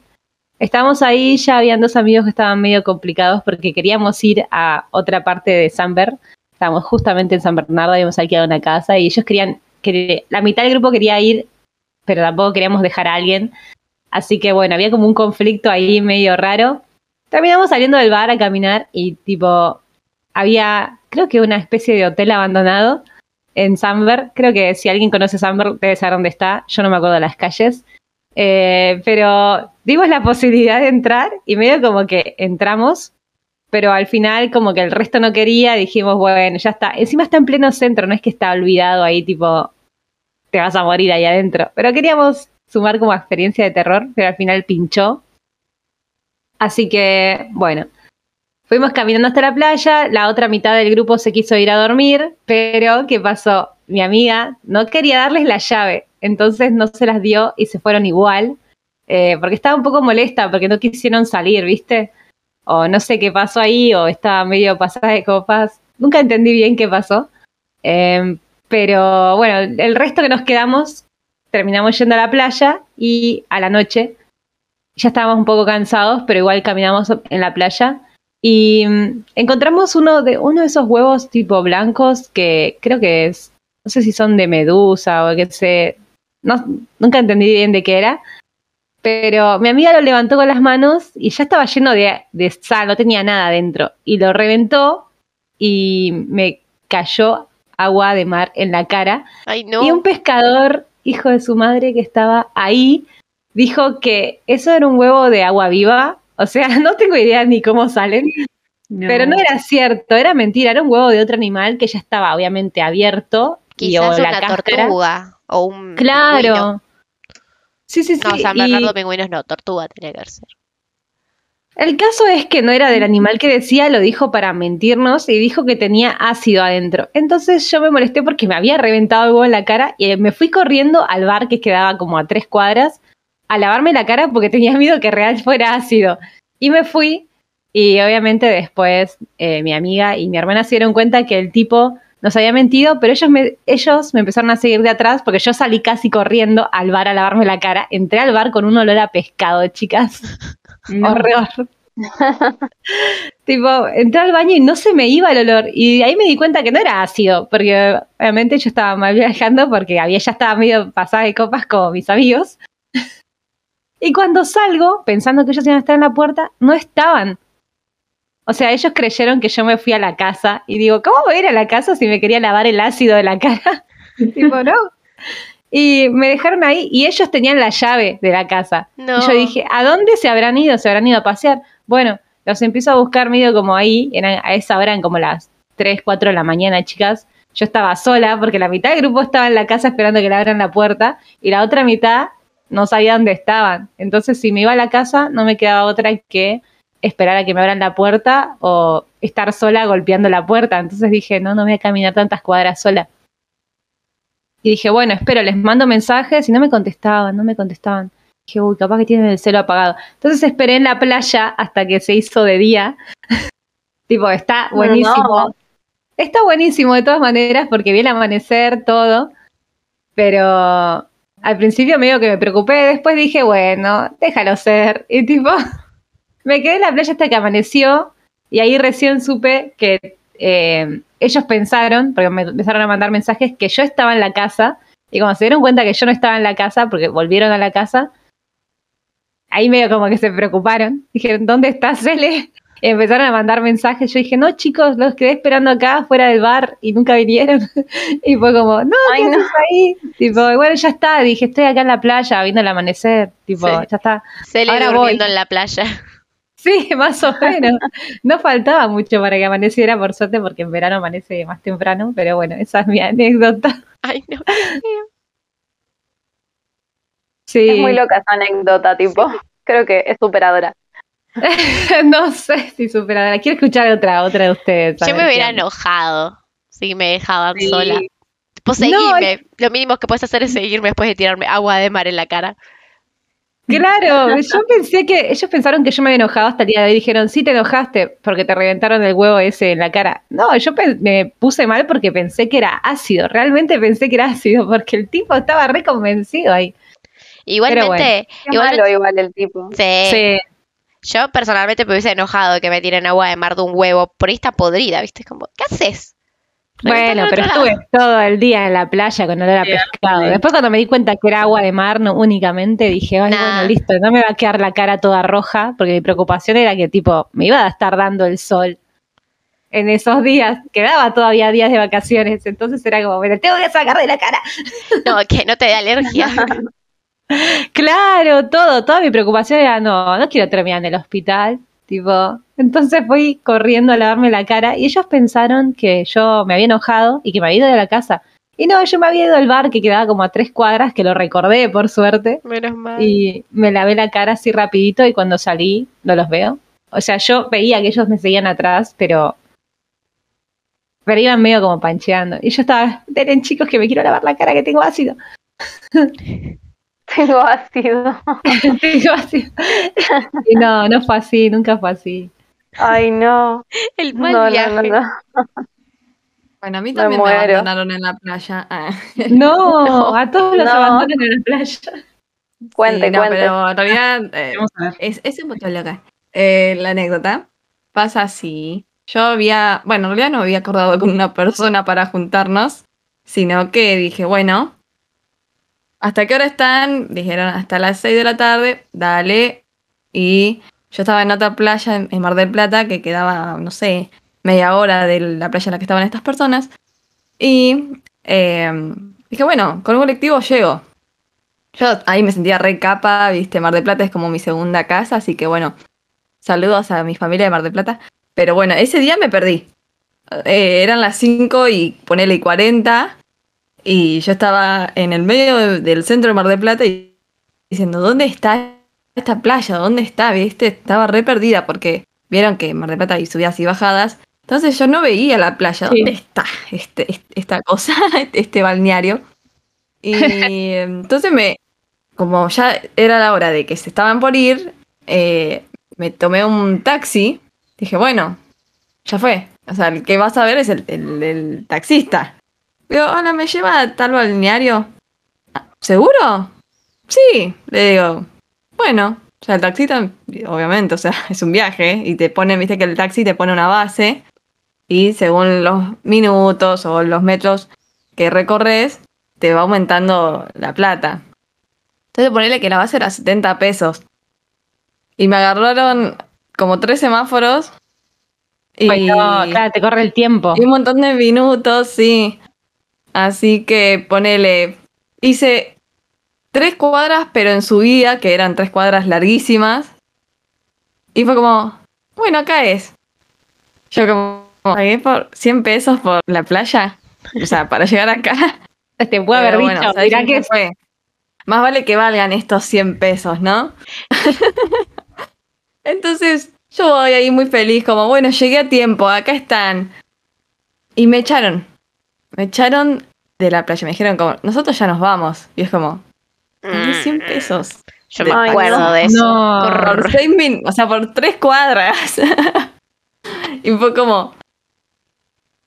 Estábamos ahí, ya habían dos amigos que estaban medio complicados porque queríamos ir a otra parte de San Ber. Estábamos justamente en San Bernardo, habíamos alquilado una casa y ellos querían, que la mitad del grupo quería ir, pero tampoco queríamos dejar a alguien. Así que bueno, había como un conflicto ahí medio raro. Terminamos saliendo del bar a caminar y tipo, había, creo que una especie de hotel abandonado en Samber. Creo que si alguien conoce Samber debe saber dónde está. Yo no me acuerdo de las calles. Eh, pero dimos la posibilidad de entrar y medio como que entramos. Pero al final como que el resto no quería, dijimos, bueno, ya está. Encima está en pleno centro, no es que está olvidado ahí tipo, te vas a morir ahí adentro. Pero queríamos sumar como experiencia de terror, pero al final pinchó. Así que, bueno, fuimos caminando hasta la playa, la otra mitad del grupo se quiso ir a dormir, pero ¿qué pasó? Mi amiga no quería darles la llave, entonces no se las dio y se fueron igual, eh, porque estaba un poco molesta, porque no quisieron salir, ¿viste? O no sé qué pasó ahí, o estaba medio pasada de copas. Nunca entendí bien qué pasó. Eh, pero bueno, el resto que nos quedamos, terminamos yendo a la playa y a la noche ya estábamos un poco cansados, pero igual caminamos en la playa y mm, encontramos uno de uno de esos huevos tipo blancos que creo que es, no sé si son de medusa o qué sé, no, nunca entendí bien de qué era, pero mi amiga lo levantó con las manos y ya estaba lleno de, de sal, no tenía nada dentro y lo reventó y me cayó agua de mar en la cara Ay, no. y un pescador, hijo de su madre, que estaba ahí, dijo que eso era un huevo de agua viva. O sea, no tengo idea ni cómo salen, pero no era cierto, era mentira, era un huevo de otro animal que ya estaba obviamente abierto. y, Quizás o la una cáscara. tortuga o un. Claro. Sí, sí, sí. No, San y- Bernardo pingüinos no, tortuga tenía que ser. El caso es que no era del animal que decía, lo dijo para mentirnos y dijo que tenía ácido adentro. Entonces yo me molesté porque me había reventado huevo en la cara y me fui corriendo al bar que quedaba como a tres cuadras a lavarme la cara porque tenía miedo que real fuera ácido. Y me fui y obviamente después eh, mi amiga y mi hermana se dieron cuenta que el tipo nos había mentido, pero ellos me, ellos me empezaron a seguir de atrás porque yo salí casi corriendo al bar a lavarme la cara. Entré al bar con un olor a pescado, chicas. No. Horror. tipo, entré al baño y no se me iba el olor. Y ahí me di cuenta que no era ácido, porque obviamente yo estaba mal viajando porque había ya estaba medio pasada de copas con mis amigos. y cuando salgo, pensando que ellos iban a estar en la puerta, no estaban. O sea, ellos creyeron que yo me fui a la casa y digo, ¿cómo voy a ir a la casa si me quería lavar el ácido de la cara? tipo, no. Y me dejaron ahí y ellos tenían la llave de la casa. No. Y yo dije, ¿a dónde se habrán ido? ¿Se habrán ido a pasear? Bueno, los empiezo a buscar medio como ahí, eran, a esa hora eran como las 3, 4 de la mañana, chicas. Yo estaba sola porque la mitad del grupo estaba en la casa esperando que le abran la puerta y la otra mitad no sabía dónde estaban. Entonces, si me iba a la casa, no me quedaba otra que esperar a que me abran la puerta o estar sola golpeando la puerta. Entonces dije, no, no voy a caminar tantas cuadras sola. Y dije, bueno, espero, les mando mensajes y no me contestaban, no me contestaban. Dije, uy, capaz que tienen el celo apagado. Entonces esperé en la playa hasta que se hizo de día. tipo, está buenísimo. No. Está buenísimo de todas maneras porque vi el amanecer, todo. Pero al principio medio que me preocupé, después dije, bueno, déjalo ser. Y tipo, me quedé en la playa hasta que amaneció y ahí recién supe que eh, ellos pensaron, porque me empezaron a mandar mensajes, que yo estaba en la casa. Y cuando se dieron cuenta que yo no estaba en la casa, porque volvieron a la casa, ahí medio como que se preocuparon. Dijeron, ¿dónde estás, Cele? Y empezaron a mandar mensajes. Yo dije, no, chicos, los quedé esperando acá fuera del bar y nunca vinieron. y fue como, no, ¿qué Ay, no. haces ahí? Tipo, bueno, ya está. Dije, estoy acá en la playa viendo el amanecer. Tipo, Sí. ya está. Se le Ahora durmiendo voy. en la playa. Sí, más o menos. No faltaba mucho para que amaneciera, por suerte, porque en verano amanece más temprano. Pero bueno, esa es mi anécdota. Ay, no. Sí. Es muy loca esa anécdota, tipo. Creo que es superadora. no sé si superadora. Quiero escuchar otra, otra de ustedes. Yo me hubiera enojado si me dejaban Sí. sola. Tipo, No, seguirme. Lo mínimo que puedes hacer es seguirme después de tirarme agua de mar en la cara. Claro, yo pensé que ellos pensaron que yo me había enojado hasta el día de hoy. Dijeron, sí te enojaste porque te reventaron el huevo ese en la cara. No, yo me puse mal porque pensé que era ácido. Realmente pensé que era ácido porque el tipo estaba re convencido ahí. Igualmente, malo igual el tipo. sí. Sí. yo personalmente me hubiese enojado que me tiren agua de mar de un huevo. Por ahí está podrida, ¿viste? Como, ¿qué haces? Bueno, pero estuve todo el día en la playa con olor a pescado. Después cuando me di cuenta que era agua de mar no, únicamente, dije, ay, Nah. bueno, listo, no me va a quedar la cara toda roja, porque mi preocupación era que tipo, me iba a estar dando el sol en esos días. Quedaba todavía días de vacaciones, entonces era como, me lo tengo que sacar de la cara. No, que no te dé alergia. Claro, todo, toda mi preocupación era, no, no quiero terminar en el hospital, tipo. Entonces fui corriendo a lavarme la cara y ellos pensaron que yo me había enojado y que me había ido de la casa. Y no, yo me había ido al bar que quedaba como a tres cuadras, que lo recordé por suerte, Menos mal. y me lavé la cara así rapidito y cuando salí no los veo. O sea, yo veía que ellos me seguían atrás, pero... Pero iban medio como pancheando. Y yo estaba, denle chicos que me quiero lavar la cara, que tengo ácido. Tengo ácido. Tengo ácido. Y no, no fue así, nunca fue así. Ay, no. El mal No, no, viaje. no, no. Bueno, a mí Me también me, muero. abandonaron en la playa. Ah. No, a todos los No. abandonan en la playa. Cuente, Sí, no, cuente. pero en realidad eh, Vamos a ver. es, es un poco loca. Eh, la anécdota pasa así. Yo había, bueno, en realidad no había acordado con una persona para juntarnos, sino que dije, bueno, ¿hasta qué hora están? Dijeron hasta las 6 de la tarde, dale. Y yo estaba en otra playa en, Mar del Plata que quedaba, no sé, media hora de la playa en la que estaban estas personas. Y eh, dije, bueno, con un colectivo llego. Yo ahí me sentía re capa, viste, Mar del Plata es como mi segunda casa, así que bueno, saludos a mi familia de Mar del Plata. Pero bueno, ese día me perdí. Eh, eran las 5 y ponele 40 y yo estaba en el medio de- del centro de Mar del Plata y diciendo, ¿dónde está esta playa? ¿Dónde está? ¿Viste? Estaba re perdida porque vieron que en Mar del Plata hay subidas y bajadas. Entonces yo no veía la playa. Sí. ¿Dónde está este, este- esta cosa, este balneario? Y entonces me, como ya era la hora de que se estaban por ir, eh, me tomé un taxi. Dije, bueno, ya fue. O sea, el que vas a ver es el, el- el taxista. Digo, hola, ¿me lleva a tal balneario? "Ah, ¿Seguro? Sí, le digo. Bueno, O sea, el taxista, obviamente, o sea, es un viaje y te pone, viste que el taxi te pone una base y según los minutos o los metros que recorres, te va aumentando la plata. Entonces ponele que la base era 70 pesos. Y me agarraron como tres semáforos. Y, no, claro, te corre el tiempo. y un montón de minutos, sí. Así que ponele. Hice tres cuadras, pero en subida, que eran tres cuadras larguísimas. Y fue como, bueno, acá es. Yo como, pagué por 100 pesos por la playa. O sea, para llegar acá. Te puedo haber dicho, bueno, ¿sabés mirá que fue? Más vale que valgan estos 100 pesos, ¿no? Entonces, yo voy ahí muy feliz, como, bueno, llegué a tiempo, acá están. Y me echaron. Me echaron de la playa. Me dijeron como, nosotros ya nos vamos. Y es como, pagué 100 pesos. Yo me acuerdo no. de eso. No. Por seis min, o sea, por tres cuadras. y fue como,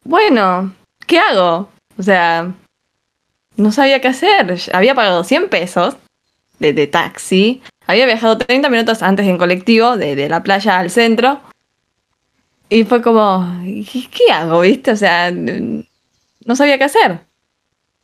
bueno, ¿qué hago? O sea, no sabía qué hacer. Había pagado 100 pesos de, de taxi. Había viajado 30 minutos antes en colectivo, de, de la playa al centro. Y fue como, ¿qué, qué hago? ¿Viste? O sea, no sabía qué hacer.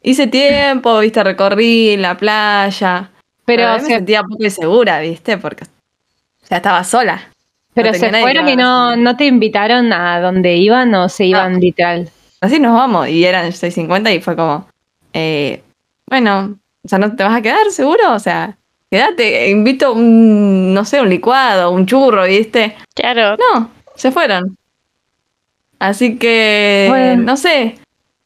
Hice tiempo, ¿viste? Recorrí la playa. Pero, me se, sentía un poco insegura, ¿viste? Porque, o sea, estaba sola. pero no se fueron que y no, no te invitaron a donde iban o se iban literal. Así nos vamos. Y eran 6.50 y fue como, eh, bueno, o sea, ¿no te vas a quedar seguro? O sea, quédate, invito un, no sé, un licuado, un churro, ¿viste? Claro. No, se fueron. Así que, Bueno. no sé,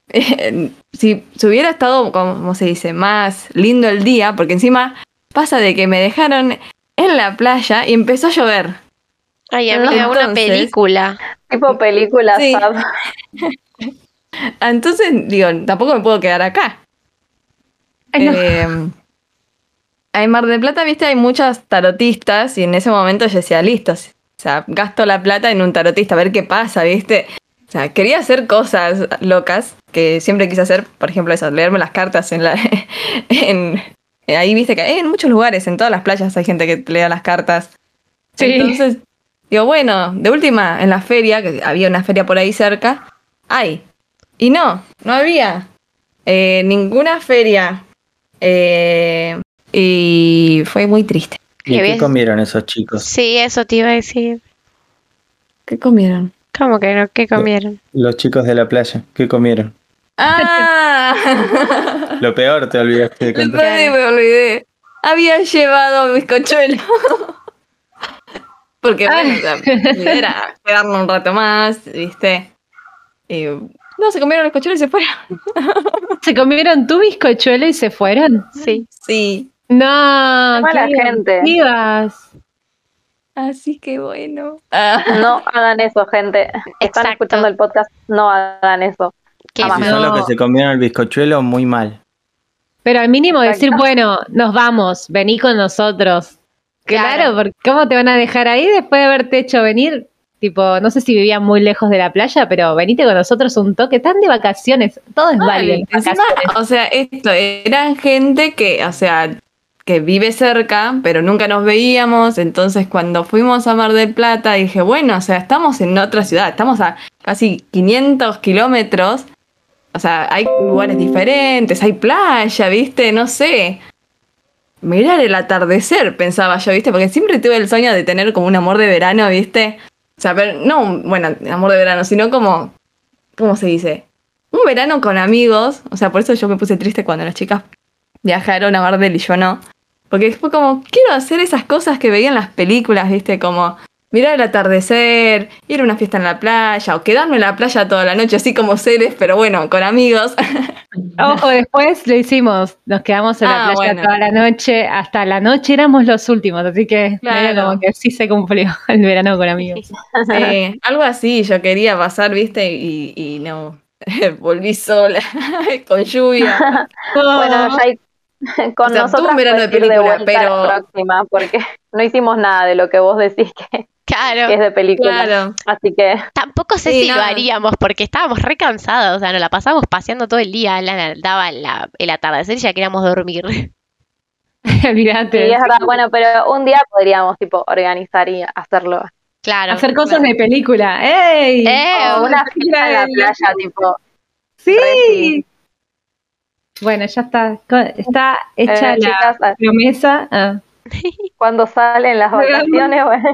si, si hubiera estado, como se dice, más lindo el día, porque encima pasa de que me dejaron en la playa y empezó a llover. Ay, amiga, una Entonces- película. Tipo película Sí. Entonces, digo, tampoco me puedo quedar acá. Ay, no. Eh, en Mar del Plata, viste, hay muchas tarotistas y en ese momento yo decía, listo, o sea, gasto la plata en un tarotista, a ver qué pasa, viste. O sea, quería hacer cosas locas que siempre quise hacer, por ejemplo, eso, leerme las cartas en la... en, ahí viste que hay en muchos lugares, en todas las playas hay gente que lea las cartas. Sí. Entonces, digo, bueno, de última, en la feria, que había una feria por ahí cerca, hay. Y no, no había eh, ninguna feria. Eh, y fue muy triste. ¿Y Qué comieron esos chicos? Sí, eso te iba a decir. ¿Qué comieron? ¿Cómo que no? ¿Qué comieron? Los chicos de la playa, ¿qué comieron? ¡Ah! Lo peor te olvidaste de El contar. día me olvidé. Había llevado bizcochuelo. Porque bueno, o sea, era quedarnos un rato más, ¿viste? Y no, se comieron los bizcochuelos y se fueron. ¿Se comieron tu bizcochuelo y se fueron? Sí. Sí. No, Qué mala gente. Así que bueno. Ah. No hagan eso, gente. Están Exacto. escuchando el podcast, no hagan eso. Feo. son los que se comieron el bizcochuelo, muy mal. Pero al mínimo decir, Exacto. bueno, nos vamos, vení con nosotros. Claro, Claro. porque ¿cómo te van a dejar ahí después de haberte hecho venir? Tipo, no sé si vivían muy lejos de la playa, pero venite con nosotros un toque, tan de vacaciones, todo es válido. Encima, vacaciones. o sea, esto, eran gente que, o sea, que vive cerca, pero nunca nos veíamos. Entonces, cuando fuimos a Mar del Plata, dije, bueno, o sea, estamos en otra ciudad, estamos a casi 500 kilómetros. O sea, hay lugares diferentes, hay playa, ¿viste? No sé. Mirar el atardecer, pensaba yo, ¿viste? Porque siempre tuve el sueño de tener como un amor de verano, ¿viste? O sea, pero no, bueno, amor de verano, sino como, ¿cómo se dice? un verano con amigos, o sea, por eso yo me puse triste cuando las chicas viajaron a Mar del y yo no. Porque fue como, quiero hacer esas cosas que veía en las películas, ¿viste? Como mirar el atardecer, ir a una fiesta en la playa, o quedarme en la playa toda la noche, así como seres, pero bueno, con amigos. Ojo, después lo hicimos, nos quedamos en la Ah, playa bueno. toda la noche, hasta la noche éramos los últimos, así que Claro. medio como que sí se cumplió el verano con amigos. Sí, algo así, yo quería pasar, ¿viste? Y, y no, volví sola, con lluvia. Bueno, ya hay- con O sea, nosotros un verano de película, vuelta pero- la próxima, porque no hicimos nada de lo que vos decís que, Claro. que es de película. Claro. Así que Tampoco sé Sí, si lo haríamos porque estábamos re cansados, o sea, nos la pasamos paseando todo el día, la, daba la- el atardecer y ya queríamos dormir. Olvídate. Sí, es verdad. Bueno, pero un día podríamos, tipo, organizar y hacerlo. Claro. Hacer cosas de película. ¡Ey! Eh, O una fiesta en la de- playa, tipo. Sí. sí. Bueno, ya está. Está hecha Eh, la chicas, a- promesa. Ah. cuando salen las vacaciones, bueno.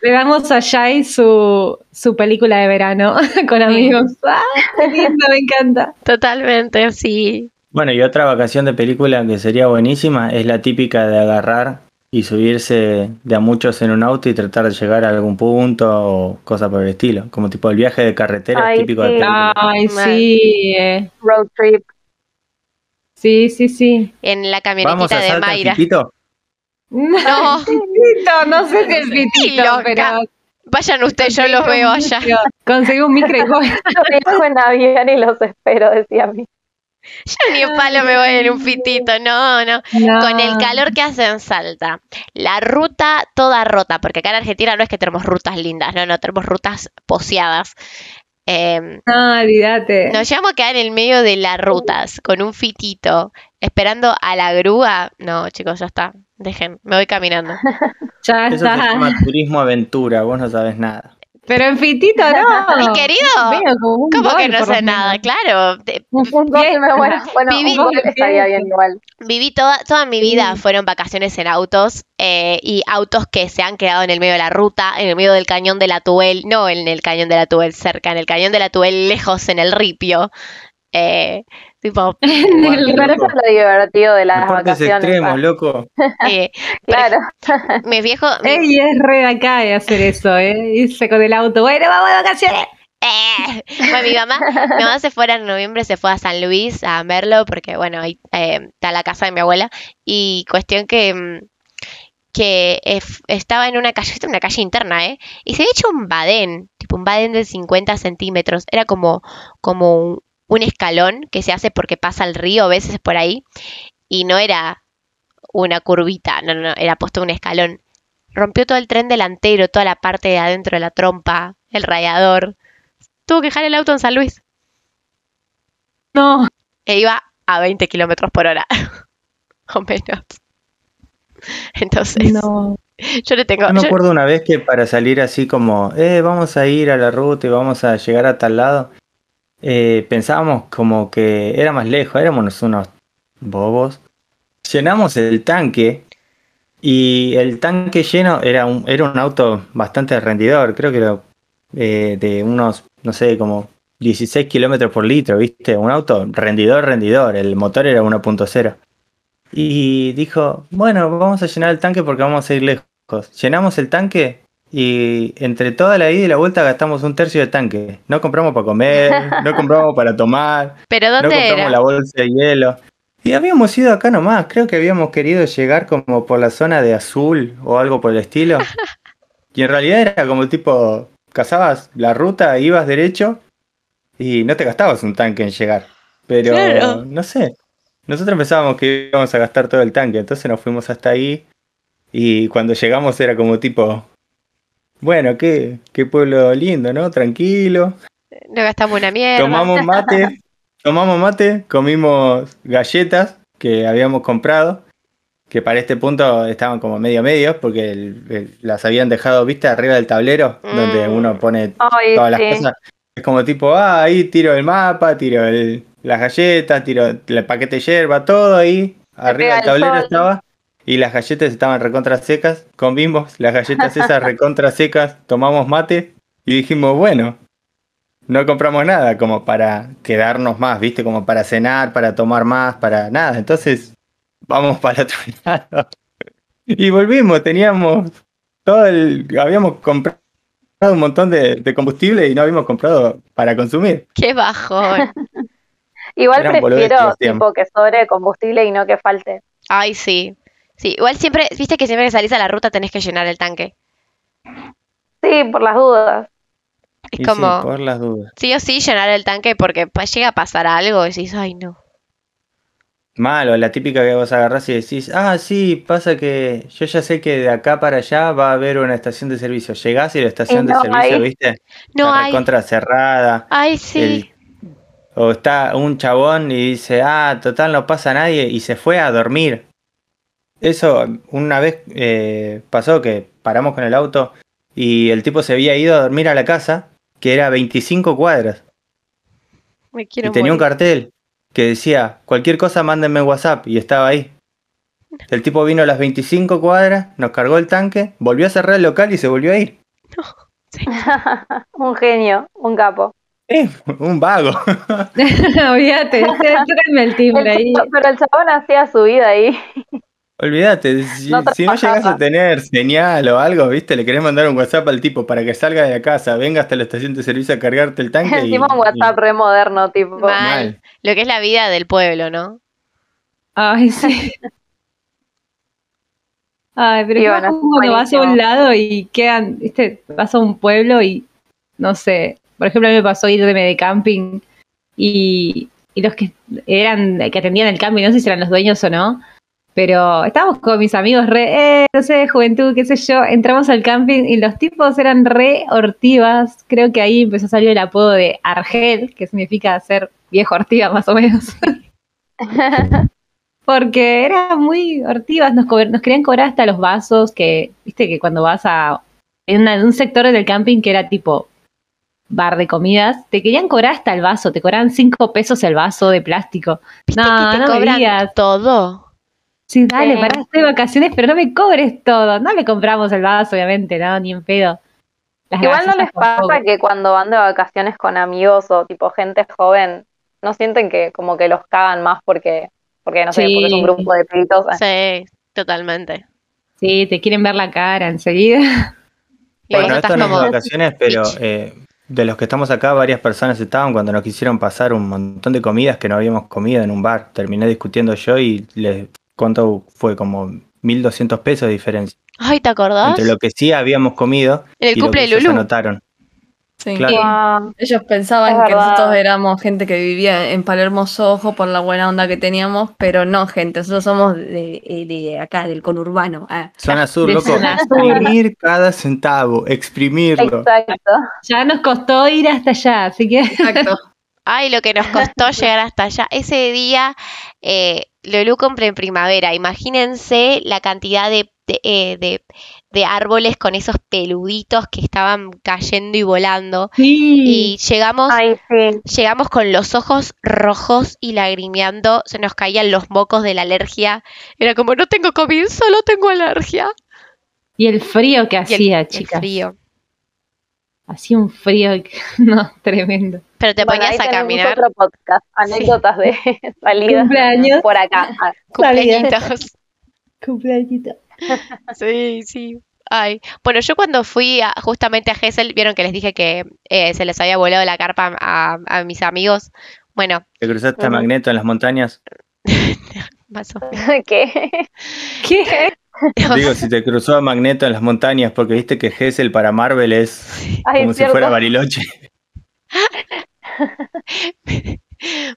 Le damos a Shai su, su película de verano con amigos. ¡Ah, qué lindo! Me encanta. Totalmente, sí. Bueno, y otra vacación de película que sería buenísima es la típica de agarrar y subirse de a muchos en un auto y tratar de llegar a algún punto o cosa por el estilo. Como tipo el viaje de carretera Ay, típico de película. Ay, sí. eh. Road trip. Sí, sí, sí. En la Vamos camionetita a de Mayra. Fitito. No, Pitito, no sé si el pitito, pero. Vayan ustedes, yo los veo allá. Conseguí un micro y voy. Yo en avión y los espero, decía a mí. Yo ni en palo me voy en un fitito, no, no. No. Con el calor que hace en Salta. La ruta toda rota, porque acá en Argentina no es que tenemos rutas lindas, no, no, tenemos rutas poseadas. Eh, No, olvídate. nos llevamos a quedar en el medio de las rutas, con un fitito, esperando a la grúa. No, chicos, ya está. Dejen, me voy caminando. ya Eso se llama turismo aventura, vos no sabes nada. Pero en fitito no. Mi querido, como ¿Cómo que no sé nada? Claro, Un Un gol bueno, bueno, Viví- un gol estaría bien igual. Viví toda, toda mi vida, fueron vacaciones en autos eh, y autos que se han quedado en el medio de la ruta, en el medio del cañón de la Tuel, no en el cañón de la Tuel cerca, en el cañón de la Tuel lejos en el ripio. Eh, tipo, En el Loco. Pero eso es lo divertido de las Deportes vacaciones. extremos, loco. eh, Claro. mis viejos, mi- Ey, es re de acá de hacer eso, ¿eh? Irse con el auto. Bueno, vamos de vacaciones. Eh, Bueno, mi mamá, mi mamá se fue en noviembre, se fue a San Luis a verlo, porque bueno, ahí eh, está la casa de mi abuela. Y cuestión que, mm, que estaba en una calle, una calle interna, ¿eh? Y se había hecho un badén, tipo un badén de 50 centímetros. Era como, como un, un escalón que se hace porque pasa el río a veces por ahí. Y no era una curvita, no, no, era puesto un escalón. Rompió todo el tren delantero, toda la parte de adentro de la trompa, el radiador. Tuvo que dejar el auto en San Luis. No. E iba a 20 kilómetros por hora. o menos. Entonces, No. yo le tengo. Yo me yo- acuerdo una vez que para salir así como, eh, vamos a ir a la ruta y vamos a llegar a tal lado, eh, pensábamos como que era más lejos, éramos unos bobos. Llenamos el tanque y el tanque lleno era un, era un auto bastante rendidor, creo que eh, de unos, no sé, como 16 kilómetros por litro, ¿viste? Un auto rendidor, rendidor, el motor era 1.0. Y dijo, bueno, vamos a llenar el tanque porque vamos a ir lejos. Llenamos el tanque y entre toda la ida y la vuelta gastamos un tercio del tanque. No compramos para comer, no compramos para tomar, Pero no ¿dónde compramos era? la bolsa de hielo. Y habíamos ido acá nomás, creo que habíamos querido llegar como por la zona de azul o algo por el estilo. Y en realidad era como tipo, cazabas la ruta, ibas derecho y no te gastabas un tanque en llegar. Pero Claro. no sé, nosotros pensábamos que íbamos a gastar todo el tanque, entonces nos fuimos hasta ahí y cuando llegamos era como tipo, bueno, qué, qué pueblo lindo, ¿no? Tranquilo. No gastamos una mierda. Tomamos mate, tomamos mate, comimos galletas que habíamos comprado, que para este punto estaban como medio medio, porque el- el- las habían dejado, viste, arriba del tablero, donde Mm. uno pone Ay, todas las cosas. Es como tipo, ah, ahí tiro el mapa, tiro el- las galletas, tiro el paquete de yerba, todo ahí. Arriba del el tablero estaba. Y las galletas estaban recontra secas. Comimos las galletas esas recontra secas, tomamos mate y dijimos, bueno, no compramos nada como para quedarnos más, ¿viste? Como para cenar, para tomar más, para nada. Entonces, vamos para otro lado. Y volvimos, teníamos todo el. Habíamos comprado un montón de, de combustible y no habíamos comprado para consumir. Qué bajón. Igual Eran prefiero tipo que sobre combustible y no que falte. Ay, sí. Sí, igual siempre, viste que siempre que salís a la ruta tenés que llenar el tanque. Sí, por las dudas. Es Y sí, como, por las dudas. sí o sí llenar el tanque porque llega a pasar algo y decís, ay, no. Malo, la típica que vos agarrás y decís, ah, sí, pasa que yo ya sé que de acá para allá va a haber una estación de servicio. Llegás y la estación Y de no servicio, hay. ¿viste? No está hay. recontra cerrada. Ay, sí. El- o está un chabón y dice, ah, total no pasa nadie y se fue a dormir. Eso una vez eh, pasó que paramos con el auto y el tipo se había ido a dormir a la casa, que era 25 cuadras. Me quiero Y tenía un cartel que decía, cualquier cosa mándenme WhatsApp, y estaba ahí. El tipo vino a las 25 cuadras, nos cargó el tanque, volvió a cerrar el local y se volvió a ir. un genio, un capo. Eh, un vago. Olvídate, el timbre ahí. Pero el chabón hacía su vida ahí. Olvídate, si No si no llegas a tener señal o algo, viste, le querés mandar un WhatsApp al tipo para que salga de la casa, venga hasta la estación de servicio a cargarte el tanque. y- Encima un WhatsApp re moderno, tipo. Mal. Mal. Lo que es la vida del pueblo, ¿no? Ay, sí. Ay, pero Y bueno, cuando vas a un lado y quedan, viste, vas a un pueblo y no sé, por ejemplo, a mí me pasó irme de camping y, y los que eran, que atendían el camping, no sé si eran los dueños o no, pero estábamos con mis amigos re, eh, no sé, juventud, qué sé yo, entramos al camping y los tipos eran re hortivas, creo que ahí empezó a salir el apodo de Argel, que significa ser viejo hortiva más o menos. Porque eran muy hortivas, nos, nos querían cobrar hasta los vasos, que, viste que cuando vas a en, una- en un sector del camping que era tipo bar de comidas, te querían cobrar hasta el vaso, te cobraban cinco pesos el vaso de plástico. ¿Viste No, que te no cobran todo? Sí, dale, Sí. pará, estoy de vacaciones, pero no me cobres todo. No le compramos el vaso, obviamente, no, ni en pedo. Las Igual no les pasa que cuando van de vacaciones con amigos o tipo gente joven, no sienten que como que los cagan más porque, porque no sé, porque es un grupo de pibitos. Sí, totalmente. Sí, te quieren ver la cara enseguida. Bueno, estás esto no es de vacaciones, pero eh, de los que estamos acá, varias personas estaban cuando nos quisieron pasar un montón de comidas que no habíamos comido en un bar. Terminé discutiendo yo y les cuánto fue como 1200 pesos de diferencia Ay, ¿te acordás? entre lo que sí habíamos comido En el y lo cumple que de ellos Lulu. anotaron. Sí. Claro. Ellos pensaban Es que verdad. nosotros éramos gente que vivía en Palermo Sojo por la buena onda que teníamos, pero no, gente, nosotros somos de, eh, de acá, del conurbano. ah. Zona Sur, De loco. zona sur. Exprimir cada centavo, exprimirlo. Exacto. Ya nos costó ir hasta allá, así que Exacto. Ay, lo que nos costó llegar hasta allá. Ese día, eh, Lulú cumple en primavera. Imagínense la cantidad de, de, eh, de- de árboles con esos peluditos que estaban cayendo y volando. Y sí. llegamos, Ay, sí. llegamos con los ojos rojos y lagrimeando. Se nos caían los mocos de la alergia. Era como, no tengo COVID, solo tengo alergia. Y el frío que Y el- hacía, el chicas. frío. Hacía un frío, no, tremendo. Pero te Bueno, ponías ahí a caminar. otro podcast, anécdotas de salida Cumpleaños. por acá. Ah, Cumpleañitos. Cumpleañito. Sí, sí. Ay, bueno, yo cuando fui a- justamente a Gesell, vieron que les dije que eh, se les había volado la carpa a, a mis amigos. Bueno, Te cruzaste a. Magneto en las montañas. ¿Qué? ¿Qué? Digo, si te cruzó a Magneto en las montañas, porque viste que Gessel para Marvel es Ay, como es si fuera. Bariloche.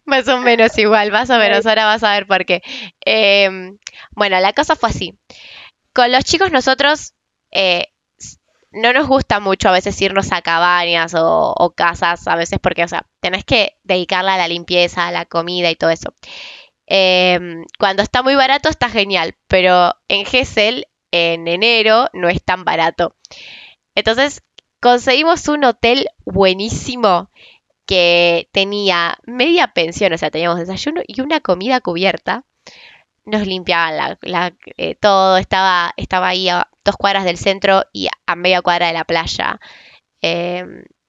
Más o menos igual, más o menos, ahora vas a ver por qué. Em, bueno, la cosa fue así. Con los chicos nosotros eh, no nos gusta mucho a veces irnos a cabañas o, o casas, a veces porque, o sea, tenés que dedicarla a la limpieza, a la comida y todo eso. Em, cuando está muy barato está genial, pero en Gesell, en enero, no es tan barato. Entonces, conseguimos un hotel buenísimo que tenía media pensión, o sea, teníamos desayuno y una comida cubierta. Nos limpiaban eh, todo, estaba, estaba ahí a dos cuadras del centro y a media cuadra de la playa. Eh,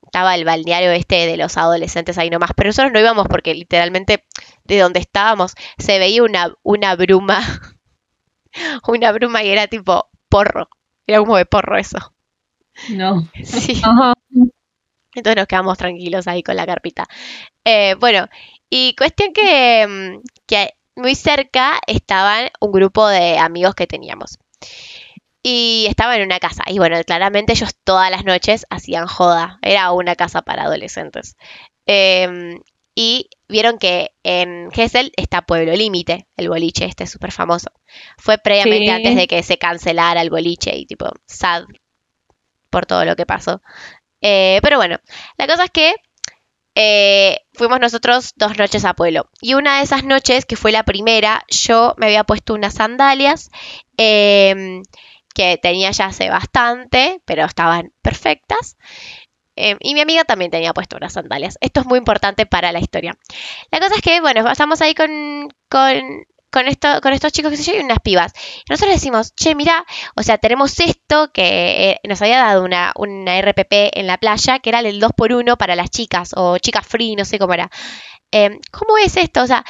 estaba el balneario este de los adolescentes ahí nomás, pero nosotros no íbamos porque literalmente de donde estábamos se veía una, una bruma, una bruma que era tipo porro, era como de porro eso. No. Sí. Ajá. Entonces nos quedamos tranquilos ahí con la carpita. Eh, bueno, y cuestión que, mm, que muy cerca estaban un grupo de amigos que teníamos. Y estaban en una casa. Y bueno, claramente ellos todas las noches hacían joda. Era una casa para adolescentes. Em, y vieron que en Gesell está Pueblo Límite, el boliche este súper famoso. Fue previamente Sí. antes de que se cancelara el boliche y tipo, sad por todo lo que pasó. Eh, pero bueno, la cosa es que eh, fuimos nosotros dos noches a Pueblo. Y una de esas noches, que fue la primera, yo me había puesto unas sandalias em, que tenía ya hace bastante, pero estaban perfectas. Em, y mi amiga también tenía puesto unas sandalias. Esto es muy importante para la historia. La cosa es que, bueno, estamos ahí con, con, con, esto, con estos chicos que se yo y unas pibas. Nosotros decimos, che, mira, o sea, tenemos esto que eh, nos había dado una, una RPP en la playa, que era el 2x1 para las chicas, o chicas free, no sé cómo era. Em, ¿Cómo es esto? O sea,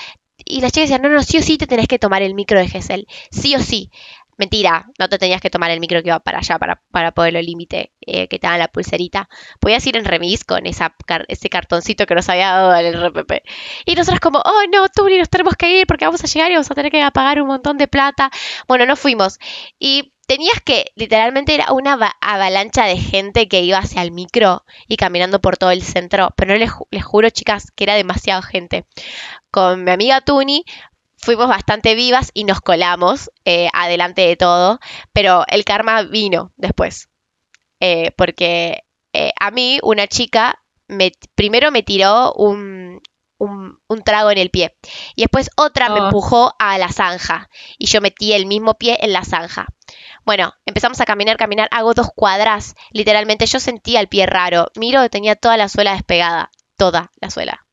y las chicas decían, no, no, sí o sí te tenés que tomar el micro de Gesell. Sí o sí. Mentira, no te tenías que tomar el micro que iba para allá, para, para Pueblo Límite, eh, que te dan la pulserita. Podías ir en remis con ese cartoncito que nos había dado el RPP. Y nosotros como, oh no, Turi, nos tenemos que ir porque vamos a llegar y vamos a tener que pagar un montón de plata. Bueno, no fuimos. Y tenías que, literalmente era una ava- avalancha de gente que iba hacia el micro y caminando por todo el centro. Pero no les, ju- les juro, chicas, que era demasiada gente. Con mi amiga Tuni fuimos bastante vivas y nos colamos eh, adelante de todo, pero el karma vino después. Eh, porque eh, a mí una chica me, primero me tiró un, un- un trago en el pie y después otra me Oh. empujó a la zanja y yo metí el mismo pie en la zanja. Bueno, empezamos a caminar, caminar, hago dos cuadras, literalmente yo sentía el pie raro, miro, tenía toda la suela despegada, toda la suela,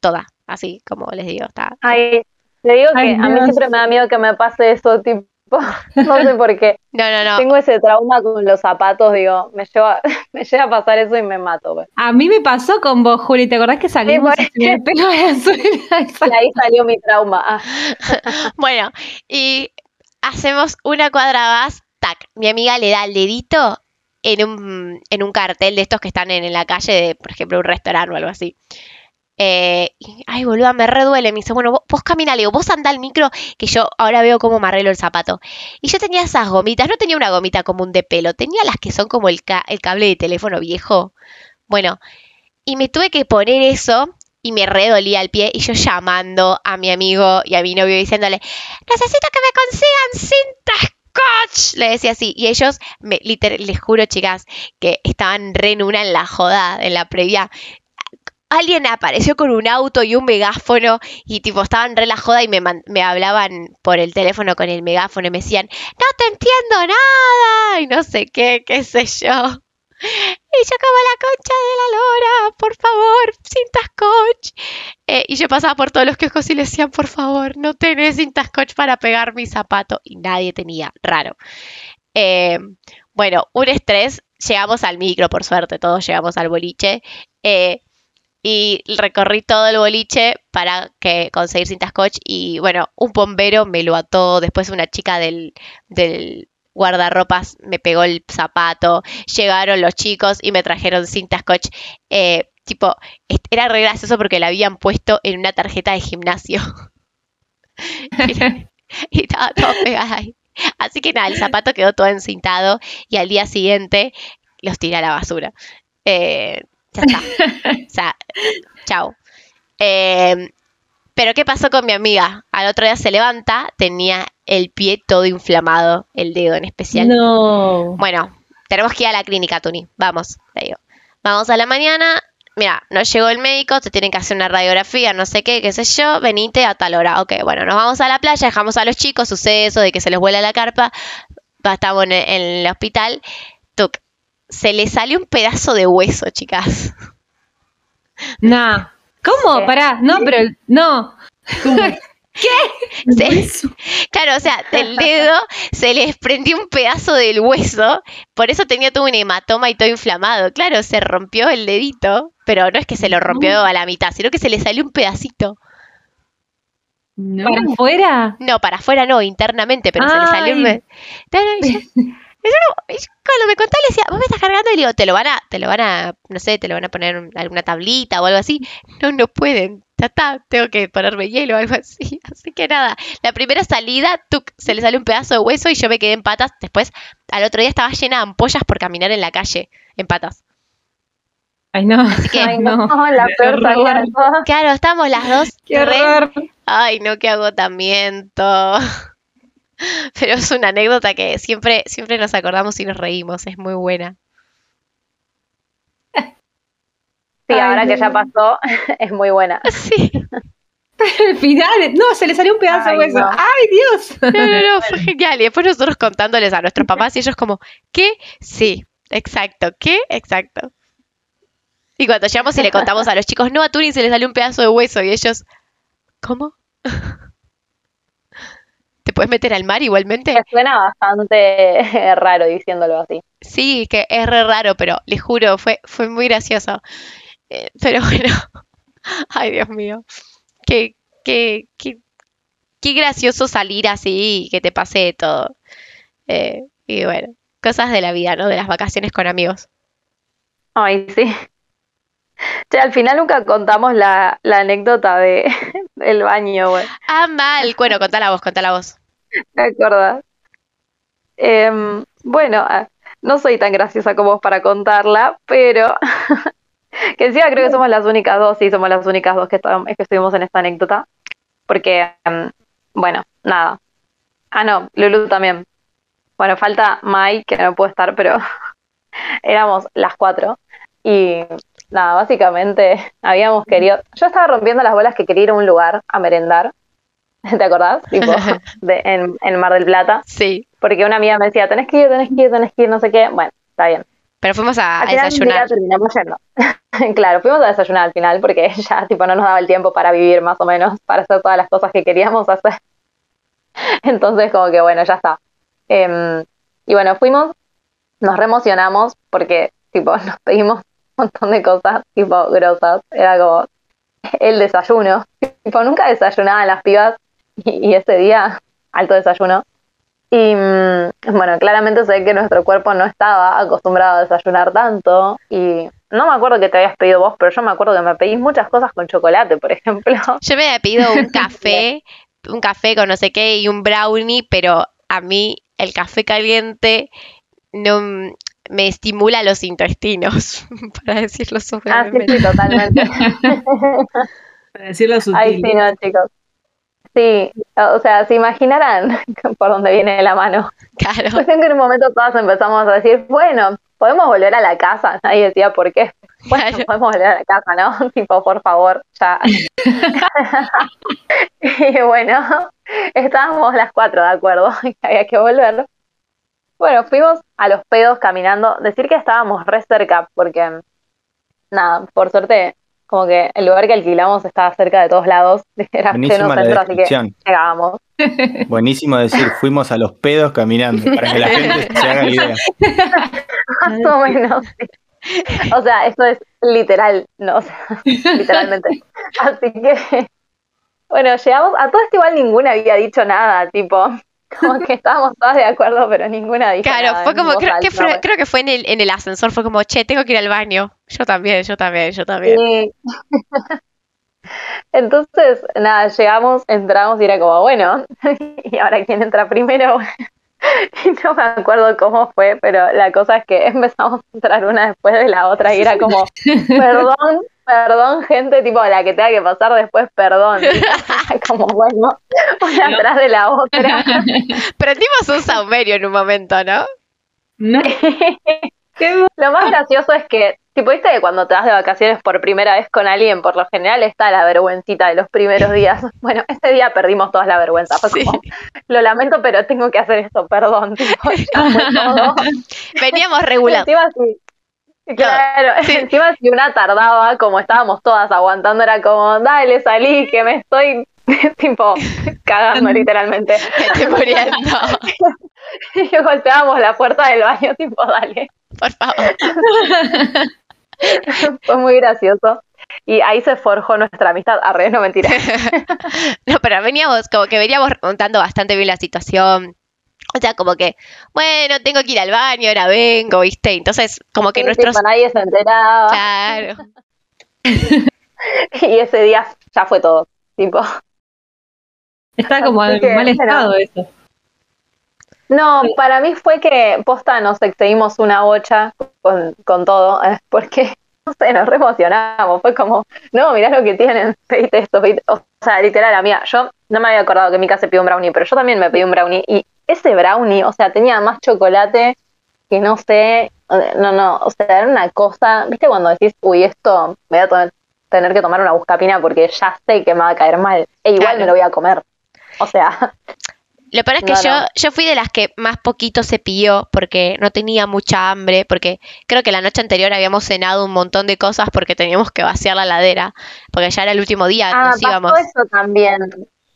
toda, así como les digo, está, Ay, te digo que Ay, a mí siempre me da miedo que me pase eso, tipo, no sé por qué. No, no, no. Tengo ese trauma con los zapatos, digo, me lleva, me llega a pasar eso y me mato. pues. A mí me pasó con vos, Juli. ¿Te acordás que salimos se me el pelo de suela? Y ahí salió mi trauma. Ah, Bueno, y hacemos una cuadra más, tac. Mi amiga le da el dedito en un, en un cartel de estos que están en, en la calle de, por ejemplo, un restaurante o algo así. Eh, ay, boluda, me reduele. Me dice, bueno, vos, vos camina, le digo, vos anda al micro, que yo ahora veo cómo me arreglo el zapato. Y yo tenía esas gomitas, no tenía una gomita común de pelo, tenía las que son como el, ca- el cable de teléfono viejo. Bueno, y me tuve que poner eso y me redolía el pie y yo llamando a mi amigo y a mi novio diciéndole, necesito que me consigan cintas scotch. Le decía así. Y ellos, me, liter- les juro, chicas, que estaban re en una en la joda, en la previa. Alguien apareció con un auto y un megáfono y tipo estaban re la joda y me, me hablaban por el teléfono con el megáfono y me decían, no te entiendo nada y no sé qué, qué sé yo. Y yo como la concha de la lora, por favor, cinta scotch. Eh, y yo pasaba por todos los kioscos y le decían, por favor, no tenés cinta scotch para pegar mi zapato. Y nadie tenía, raro. Eh, bueno, un estrés. Llegamos al micro, por suerte, todos llegamos al boliche. eh, y recorrí todo el boliche para que conseguir cinta scotch. Y bueno, un bombero me lo ató. Después una chica del, del guardarropas me pegó el zapato. Llegaron los chicos y me trajeron cinta scotch. Eh, tipo, era re gracioso porque la habían puesto en una tarjeta de gimnasio. y estaba todo pegado ahí. Así que nada, el zapato quedó todo encintado y al día siguiente los tiré a la basura. Eh, ya está. O sea, chao. Eh, pero ¿qué pasó con mi amiga? Al otro día se levanta, tenía el pie todo inflamado, el dedo en especial. No. Bueno, tenemos que ir a la clínica, Tuni. Vamos, te digo. Vamos a la mañana. Mira, no llegó el médico, te tienen que hacer una radiografía, no sé qué, qué sé yo, venite a tal hora. Ok, bueno, nos vamos a la playa, dejamos a los chicos, sucede eso de que se les vuela la carpa, estamos en, en el hospital. Tuc, se le salió un pedazo de hueso, chicas. Nah. ¿Cómo? ¿Qué? Pará. No, pero no. Se- claro, o sea, del dedo se les prendió un pedazo del hueso, por eso tenía todo un hematoma y todo inflamado. Claro, se rompió el dedito, pero no es que se lo rompió a la mitad, sino que se le salió un pedacito. No. ¿Para afuera? No, para afuera no, internamente, pero se le salió un... Yo- no- yo cuando me contó le decía, vos me estás cargando y le digo, te lo van a, te lo van a, no sé, te lo van a poner un- alguna tablita o algo así. No, no pueden. Ya está, tengo que ponerme hielo o algo así. Así que nada, la primera salida, tuc, se le salió un pedazo de hueso y yo me quedé en patas. Después, al otro día estaba llena de ampollas por caminar en la calle, en patas. Ay, no. Así que, Ay, no, no. la peor salida claro, estamos las dos. Qué horror. Ay, no, qué agotamiento. Pero es una anécdota que siempre, siempre nos acordamos y nos reímos, es muy buena. Sí, Ay, ahora que ya pasó, es muy buena. Sí. El final, no, se le salió un pedazo de hueso. no. ¡Ay, Dios! No, no, no, fue genial. Y después nosotros contándoles a nuestros papás y ellos como, ¿qué? Sí, exacto, ¿qué? Exacto. Y cuando llegamos y le contamos a los chicos, no, a Turing se le salió un pedazo de hueso y ellos, ¿cómo? ¿Te puedes meter al mar igualmente? Me suena bastante raro diciéndolo así. Sí, que es re raro, pero les juro, fue, fue muy gracioso. Eh, pero bueno, ay Dios mío, qué, qué, qué, qué gracioso salir así y que te pase todo. Eh, y bueno, cosas de la vida, ¿no? De las vacaciones con amigos. Ay, sí. Che, al final nunca contamos la, la anécdota de, del baño, güey. Ah, mal. Bueno, contala vos, contala vos. ¿Te acordás? Em, bueno, ah, no soy tan graciosa como vos para contarla, pero que encima creo que somos las únicas dos, sí, somos las únicas dos que, estam- que estuvimos en esta anécdota. Porque, em, bueno, nada. Ah, no, Lulu también. Bueno, falta Mai, que no puede estar, pero éramos las cuatro. Y nada, básicamente habíamos querido. Yo estaba rompiendo las bolas que quería ir a un lugar a merendar. ¿Te acordás? Tipo, de, en, en Mar del Plata. Sí, Porque una amiga me decía, tenés que ir, tenés que ir, tenés que ir, no sé qué. Bueno, está bien. pero fuimos a, Al final desayunar. terminamos yendo. claro, fuimos a desayunar al final porque ya tipo no nos daba el tiempo para vivir más o menos, para hacer todas las cosas que queríamos hacer. Entonces como que bueno, ya está. Em, y bueno, fuimos, nos reemocionamos porque tipo nos pedimos un montón de cosas tipo grosas. Era como el desayuno. Tipo, nunca desayunaban las pibas y, y ese día, alto desayuno. Y mm, bueno, claramente sé que nuestro cuerpo no estaba acostumbrado a desayunar tanto. Y no me acuerdo que te habías pedido vos, pero yo me acuerdo que me pedís muchas cosas con chocolate, por ejemplo. Yo me había pedido un café, un café con no sé qué y un brownie, pero a mí el café caliente no me estimula los intestinos, para decirlo Ah, sí, suavemente. sí, totalmente. Para decirlo sutil. Ay, sí, no, chicos. Sí, o sea, se imaginarán por dónde viene la mano. Claro. Que en un momento todas empezamos a decir, bueno, podemos volver a la casa. Nadie decía por qué. Bueno, Claro. podemos volver a la casa, ¿no? tipo, por favor, ya. y bueno, estábamos las cuatro de acuerdo que había que volver. Bueno, fuimos a los pedos caminando. Decir que estábamos re cerca, porque nada, por suerte, como que el lugar que alquilamos estaba cerca de todos lados. Era pleno Buenísima centro, así que llegábamos. Buenísimo decir, fuimos a los pedos caminando, para que la gente se haga la idea. Más o menos. sí. O sea, esto es literal, no, o sea, literalmente. Así que, bueno, llegamos, a todo esto igual ninguna había dicho nada, tipo, como que estábamos todas de acuerdo, pero ninguna dijo Claro, nada fue en como, creo que, fue, creo que fue en el, en el ascensor, fue como, che, tengo que ir al baño. Yo también, yo también, yo también. Sí. Entonces, nada, llegamos, entramos y era como, bueno, ¿y ahora quién entra primero? Y no me acuerdo cómo fue, pero la cosa es que empezamos a entrar una después de la otra y era como, perdón, perdón, gente, tipo, la que tenga que pasar después, perdón. Como, bueno, una atrás de la otra. Prendimos un saumerio en un momento, ¿no? No, Lo más gracioso es que, tipo, viste que cuando te vas de vacaciones por primera vez con alguien, por lo general está la vergüencita de los primeros días. Bueno, ese día perdimos todas la vergüenza. Fue Sí. como, lo lamento, pero tengo que hacer esto, perdón. Tipo, todo. Veníamos Y regulados. encima sí. Claro, Sí. encima si una tardaba, como estábamos todas aguantando, era como, dale, salí, que me estoy, tipo, cagando literalmente. Me estoy muriendo. Y golpeábamos la puerta del baño, tipo, dale. Por favor. Fue muy gracioso. Y ahí se forjó nuestra amistad. Arre, no mentira. No, pero veníamos, como que veníamos contando bastante bien la situación. O sea, como que, bueno, tengo que ir al baño, ahora vengo, ¿viste? Entonces, como que Sí, nuestros... nadie se enteraba. Claro. Y ese día ya fue todo. Tipo, Está como en mal estado eso. No, para mí fue que posta nos excedimos una bocha con, con todo, porque, no sé, nos re emocionamos. Fue como, no, mirá lo que tienen, pedite esto, pedite. O sea, literal, amiga, yo no me había acordado que Mika se pidió un brownie, pero yo también me pedí un brownie. Y ese brownie, o sea, tenía más chocolate que no sé, no, no, o sea, era una cosa, ¿viste cuando decís, uy, esto me voy a tener que tomar una buscapina porque ya sé que me va a caer mal, e igual Claro. me lo voy a comer? O sea, Lo peor es que No, yo, no. yo fui de las que más poquito se pilló porque no tenía mucha hambre, porque creo que la noche anterior habíamos cenado un montón de cosas porque teníamos que vaciar la ladera, porque ya era el último día, ah, nos pasó íbamos. eso también.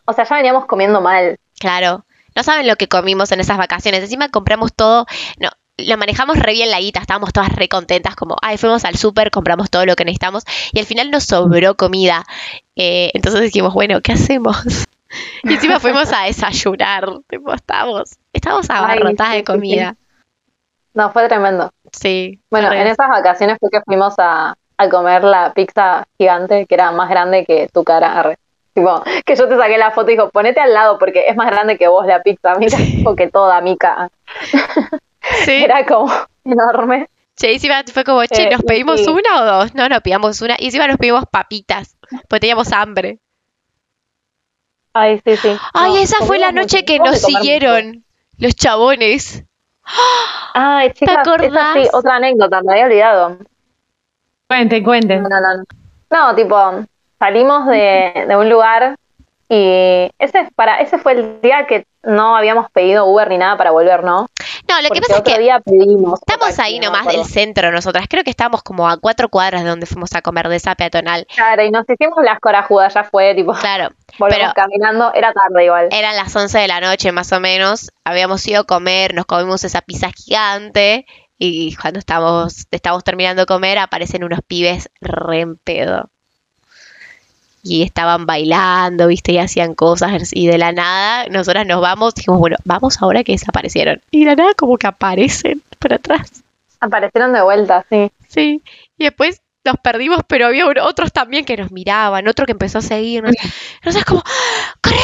O sea, ya veníamos comiendo mal. Claro. No saben lo que comimos en esas vacaciones. Encima compramos todo. No, lo manejamos re bien la guita. Estábamos todas re contentas. Como, ay, fuimos al súper, compramos todo lo que necesitamos. Y al final nos sobró comida. Eh, entonces dijimos, bueno, ¿qué hacemos? Y encima fuimos a desayunar. Tipo, estábamos, estábamos abarrotadas sí, de sí, comida. No, fue tremendo. Sí. Bueno, en esas vacaciones fue que fuimos a, a comer la pizza gigante, que era más grande que tu cara. arre. Tipo, que yo te saqué la foto y dijo, ponete al lado porque es más grande que vos la pizza, Mica, tipo que toda Mica. sí. Era como enorme. Che, encima fue como, che, Eh, ¿nos pedimos sí. una o dos? No, no, pidamos una. Y encima nos pedimos papitas. Porque teníamos hambre. Ay, sí, sí. Ay, No, esa fue la noche que nos mucho. siguieron los chabones. Ay, chicas, acordás? esa sí, otra anécdota, me había olvidado. Cuenten, cuenten. No, no, no. No, tipo, salimos de, de un lugar y ese, para, ese fue el día que no habíamos pedido Uber ni nada para volver, ¿no? No, lo que pasa es que día pedimos. estamos ahí no nomás del centro nosotras. Creo que estábamos como a cuatro cuadras de donde fuimos a comer de esa peatonal. Claro, y nos hicimos las corajudas, ya fue, tipo, Claro, volvemos pero- caminando, era tarde igual. eran las 11 de la noche más o menos. Habíamos ido a comer, nos comimos esa pizza gigante. Y cuando estábamos, estábamos terminando de comer, aparecen unos pibes re en pedo. Y estaban bailando, viste, y hacían cosas. Y de la nada, nosotras nos vamos. Dijimos, bueno, vamos ahora que desaparecieron. Y de la nada, como que aparecen por atrás. Aparecieron de vuelta, sí. Sí, y después nos perdimos, pero había otros también que nos miraban, otro que empezó a seguirnos. Entonces como, ¡corre!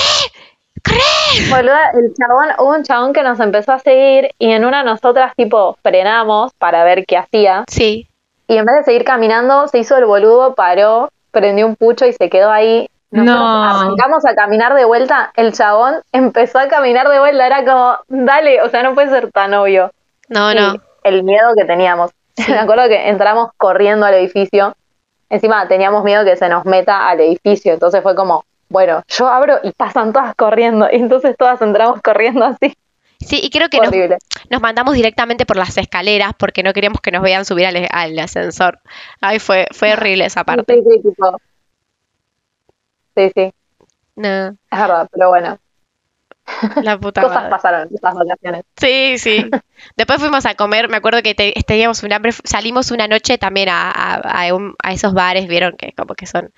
¡corre! Boluda, el chabón, hubo un chabón que nos empezó a seguir y en una nosotras tipo frenamos para ver qué hacía Sí, y en vez de seguir caminando se hizo el boludo, paró, prendió un pucho y se quedó ahí. Nosotros No. arrancamos a caminar de vuelta, el chabón empezó a caminar de vuelta, era como, dale, o sea, no puede ser tan obvio. no, Y no. el miedo que teníamos. Me acuerdo que entramos corriendo al edificio. Encima teníamos miedo que se nos meta al edificio. Entonces fue como, bueno, yo abro y pasan todas corriendo. Y entonces todas entramos corriendo así. Sí, y creo que nos, mandamos directamente por las escaleras porque no queríamos que nos vean subir al, al ascensor. Ay, fue, fue horrible esa parte. Sí, sí, tipo. Sí, sí, No, es verdad, pero bueno, la puta cosas madre. pasaron estas vacaciones. Sí, sí. Después fuimos a comer, me acuerdo que te- teníamos un hambre, salimos una noche también a, a- a un- a esos bares, vieron que como que son...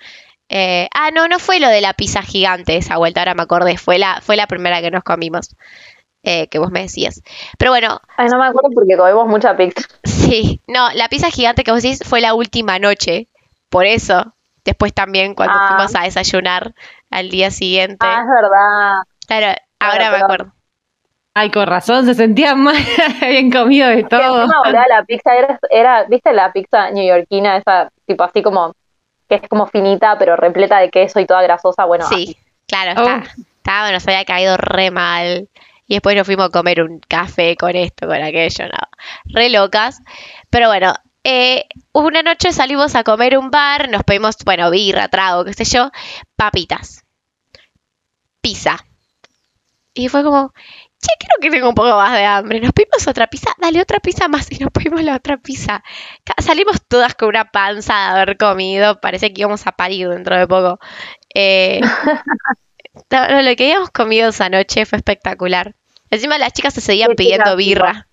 eh, ah, no, no fue lo de la pizza gigante esa vuelta, ahora me acordé, fue la, fue la primera que nos comimos, eh, que vos me decías. Pero bueno, Ay, no me acuerdo porque comimos mucha pizza. sí, no, la pizza gigante que vos decís fue la última noche, por eso, después también cuando Ah. fuimos a desayunar al día siguiente, Ah, es verdad. claro, ahora me pero- acuerdo. Ay, con razón, se sentían mal, habían comido de Que todo. encima, boluda, la pizza era, era, ¿viste la pizza neoyorquina? Esa, tipo así como, que es como finita, pero repleta de queso y toda grasosa. Bueno, Sí, claro, Oh. está, estaba, nos había caído re mal. Y después nos fuimos a comer un café con esto, con aquello, no. Re locas. Pero bueno, eh, una noche salimos a comer un bar, nos pedimos, bueno, birra, trago, qué sé yo, papitas, pizza. Y fue como, che, creo que tengo un poco más de hambre. Nos pedimos otra pizza, dale otra pizza más y nos pedimos la otra pizza. Salimos todas con una panza de haber comido, parece que íbamos a parir dentro de poco. Eh, lo que habíamos comido esa noche fue espectacular. Encima las chicas se seguían Sí, pidiendo chicas, birra.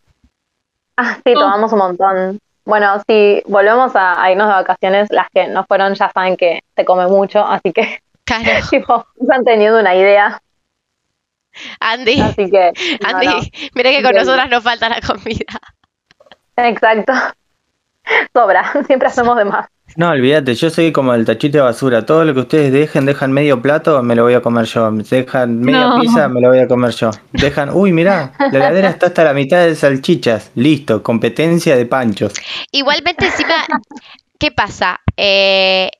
Ah, sí, tomamos un montón. Bueno, si volvemos a, a irnos de vacaciones, las que no fueron ya saben que se come mucho, así que, Claro, tipo, están teniendo una idea, Andy, así que, no, Andy, no. mira que con Bien. nosotras no falta la comida. Exacto. Sobra, siempre hacemos de más. No, olvídate, yo soy como el tachito de basura. Todo lo que ustedes dejen, dejan medio plato, me lo voy a comer yo. Dejan media No. pizza, me lo voy a comer yo. Dejan, uy, mirá, la heladera está hasta la mitad de salchichas. Listo, competencia de panchos. Igualmente encima, ¿qué pasa? Eh,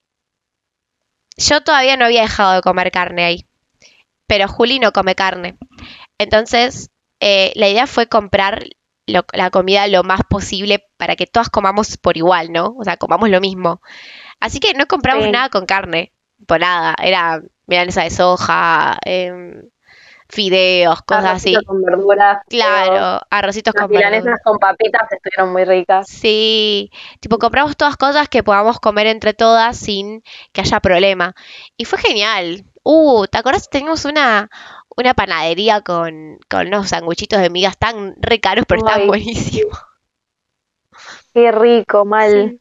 yo todavía no había dejado de comer carne ahí, pero Juli no come carne. Entonces, eh, la idea fue comprar lo- la comida lo más posible para que todas comamos por igual, ¿no? O sea, comamos lo mismo. Así que no compramos Sí. nada con carne, por nada. Era milanesa de soja, em, fideos, cosas así. Arrocito con verduras. Claro, arrocitos Las con verduras. milanesas con papitas estuvieron muy ricas. Sí, tipo compramos todas cosas que podamos comer entre todas sin que haya problema. Y fue genial. Uh, ¿te acuerdas? Teníamos una, una panadería con, con unos sanguchitos de migas tan re caros, pero Ay. buenísimos. Qué rico, mal.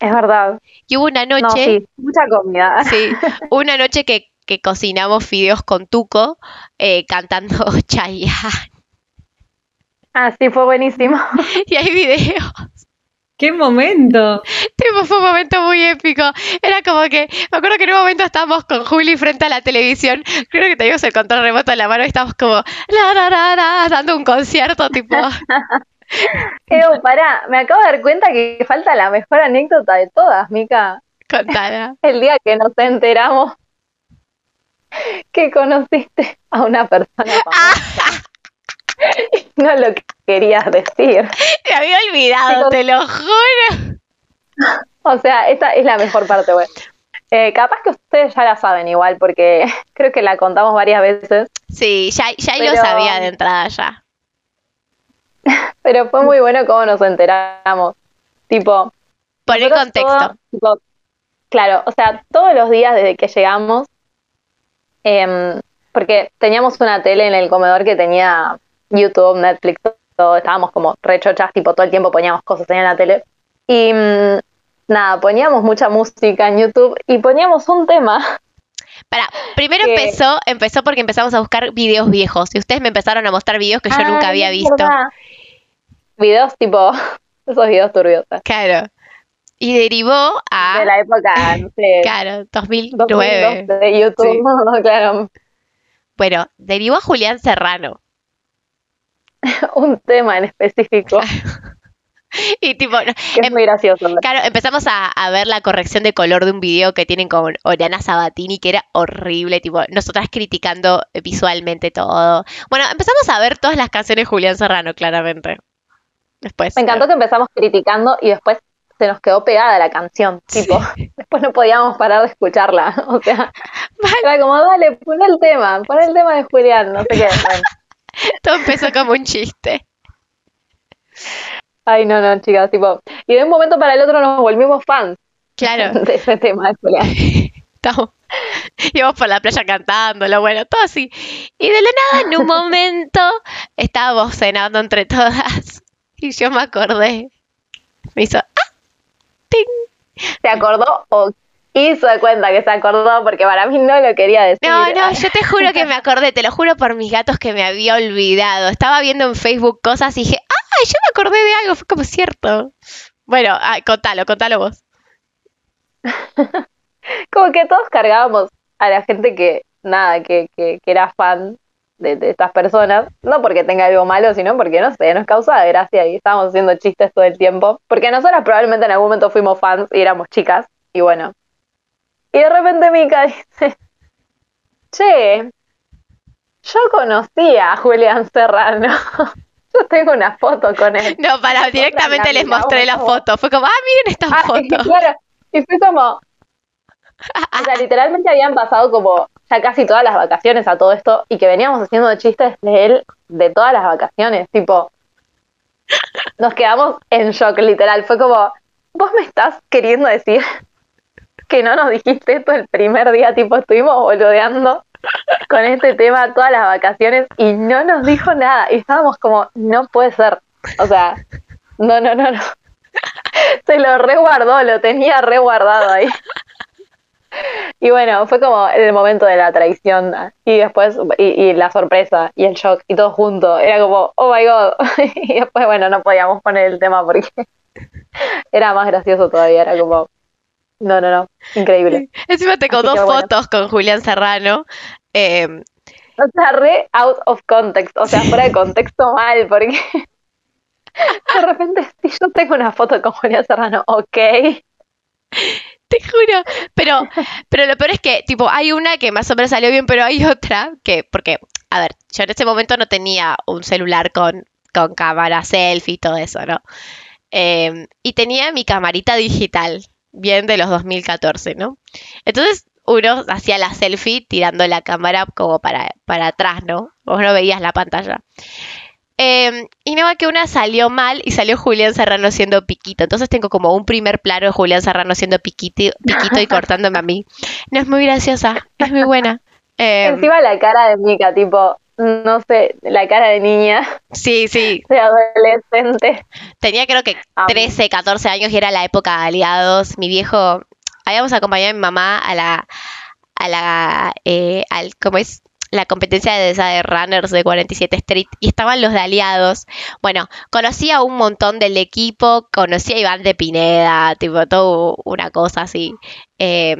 Es verdad. Y hubo una No, noche, sí, mucha comida. sí, una noche que, que cocinamos fideos con tuco eh, cantando Chayanne. Ah, sí, fue buenísimo. Y hay videos. ¡Qué momento! Tipo, fue un momento muy épico. Era como que, me acuerdo que en un momento estábamos con Juli frente a la televisión. Creo que teníamos el control remoto en la mano y estábamos como, la, la, la, la, dando un concierto, tipo. Ew, pará, me acabo de dar cuenta que falta la mejor anécdota de todas, Mica. Contala. El día que nos enteramos que conociste a una persona famosa. Y no lo querías decir. Me había olvidado, te lo juro. O sea, esta es la mejor parte, güey. Eh, capaz que ustedes ya la saben igual, porque creo que la contamos varias veces, Sí, ya, ya lo Pero- sabía de entrada ya. pero fue muy bueno cómo nos enteramos. Tipo, Por el contexto. tipo, claro, o sea, todos los días desde que llegamos, em, porque teníamos una tele en el comedor que tenía YouTube, Netflix, todo, estábamos como rechochas, tipo todo el tiempo poníamos cosas en la tele. Y mm, nada, poníamos mucha música en YouTube y poníamos un tema. Para, primero que- empezó, empezó porque empezamos a buscar videos viejos. Y ustedes me empezaron a mostrar videos que yo nunca Ay, había visto. verdad. Videos tipo, esos videos turbios. Claro. Y derivó a. De la época, no sé, Claro, 2009. 2002 de YouTube, claro. Bueno, derivó a Julián Serrano. Un tema en específico, Y tipo, no- que es em- muy gracioso. claro, empezamos a, a ver la corrección de color de un video que tienen con Oriana Sabatini, que era horrible, tipo, nosotras criticando visualmente todo. Bueno, empezamos a ver todas las canciones de Julián Serrano, claramente. Después. Me encantó que empezamos criticando y después se nos quedó pegada la canción, tipo, después no podíamos parar de escucharla, o sea, era como, dale, pon el tema, pon el tema de Julián, no sé qué. Bueno. Todo empezó como un chiste. Ay, no, no, chicas, tipo, y de un momento para el otro nos volvimos fans Claro, de ese tema de estamos, íbamos por la playa cantándolo, bueno, todo así. Y de la nada, en un momento, estábamos cenando entre todas. Y yo me acordé. Me hizo, ¡ah! ¡Ting! ¿Se acordó o hizo de cuenta que se acordó? Porque para mí no lo quería decir. No, no, yo te juro que me acordé, te lo juro por mis gatos que me había olvidado. Estaba viendo en Facebook cosas y dije, ¡ay, yo me acordé de algo! Fue como cierto. Bueno, ay, contalo, contalo vos. Como que todos cargábamos a la gente que, nada, que, que, que era fan de, de estas personas, no porque tenga algo malo, sino porque, no sé, nos causaba gracia y estábamos haciendo chistes todo el tiempo. Porque nosotras probablemente en algún momento fuimos fans y éramos chicas, y bueno. Y de repente Mika dice, che, yo conocía a Julián Serrano. Yo tengo una foto con él. No, para, directamente les mostré la foto. Fue como, ah, miren esta Ah, foto. claro, y fue como, o sea, literalmente habían pasado como ya casi todas las vacaciones a todo esto y que veníamos haciendo chistes de él de todas las vacaciones, tipo, nos quedamos en shock, literal, fue como, vos me estás queriendo decir que no nos dijiste esto el primer día, tipo, estuvimos boludeando con este tema todas las vacaciones y no nos dijo nada y estábamos como, no puede ser, o sea, no, no, no, no. Se lo reguardó, lo tenía reguardado ahí. Y bueno, fue como el momento de la traición y después, y, y la sorpresa y el shock y todo junto. Era como, oh my god. Y después, bueno, no podíamos poner el tema porque era más gracioso todavía. Era como, no, no, no, increíble. Encima tengo Así dos bueno. fotos con Julián Serrano. Eh, O sea, re out of context, o sea, fuera de contexto mal, porque de repente, si yo tengo una foto con Julián Serrano, ok. Te juro. Pero, pero lo peor es que, tipo, hay una que más o menos salió bien, pero hay otra que, porque, a ver, yo en ese momento no tenía un celular con con cámara selfie y todo eso, ¿no? Eh, y tenía mi camarita digital, bien de los 2014, ¿no? Entonces uno hacía la selfie tirando la cámara como para, para atrás, ¿no? Vos no veías la pantalla. Eh, y no va que una salió mal y salió Julián Serrano siendo piquito. Entonces tengo como un primer plano de Julián Serrano siendo piquito, piquito y cortándome a mí. No es muy graciosa, es muy buena. Eh, Encima la cara de Mika, tipo, no sé, la cara de niña, sí, sí. de adolescente. Tenía creo que Amo. 13, 14 años y era la época de aliados. Mi viejo, habíamos acompañado a mi mamá a la, a la, eh, al, ¿cómo es? La competencia de esa de runners de 47 Street y estaban los de aliados. Bueno, conocí a un montón del equipo, conocí a Iván de Pineda, tipo, todo una cosa así. Eh,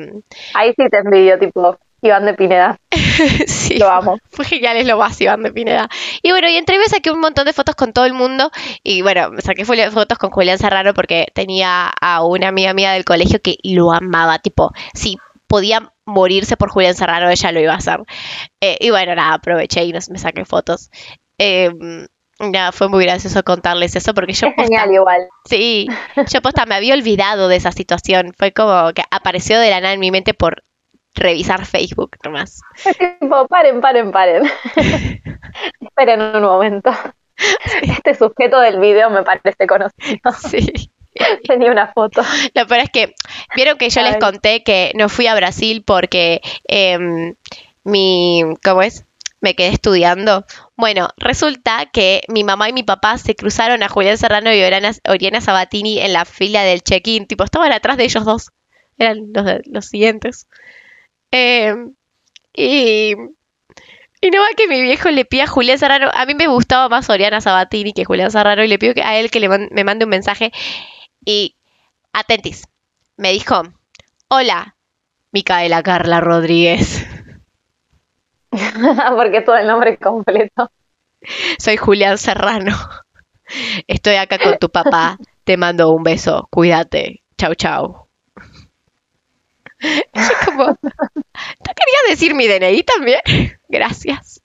Ahí sí te envidio, tipo, Iván de Pineda, sí. lo amo. Fue genial, es lo más Iván de Pineda. Y bueno, y entre me saqué un montón de fotos con todo el mundo. Y bueno, me saqué fo- fotos con Julián Serrano porque tenía a una amiga mía del colegio que lo amaba. Tipo, si podía morirse por Julián Serrano, ella lo iba a hacer. Eh, y bueno, nada, aproveché y nos, me saqué fotos. Eh, nada, fue muy gracioso contarles eso porque yo Es posta- genial igual. Sí, yo posta me había olvidado de esa situación. Fue como que apareció de la nada en mi mente por revisar Facebook nomás. Tipo, paren, paren, paren. Esperen un momento. Este sujeto del video me parece conocido. Sí. Tenía una foto. Lo peor es que, vieron que yo les conté que no fui a Brasil porque em, mi, ¿cómo es? Me quedé estudiando. Bueno, resulta que mi mamá y mi papá se cruzaron a Julián Serrano y Oriana, Sabatini en la fila del check-in. Tipo, estaban atrás de ellos dos. Eran los, los siguientes. Em, y, y no va que mi viejo le pida a Julián Serrano. A mí me gustaba más Oriana Sabatini que Julián Serrano y le pido que a él que le man- me mande un mensaje. Y atentis, me dijo, hola, Micaela Carla Rodríguez, Porque todo el nombre completo. soy Julián Serrano, estoy acá con tu papá, te mando un beso, cuídate, chau chau. Yo como, ¿no querías decir mi DNI también? Gracias.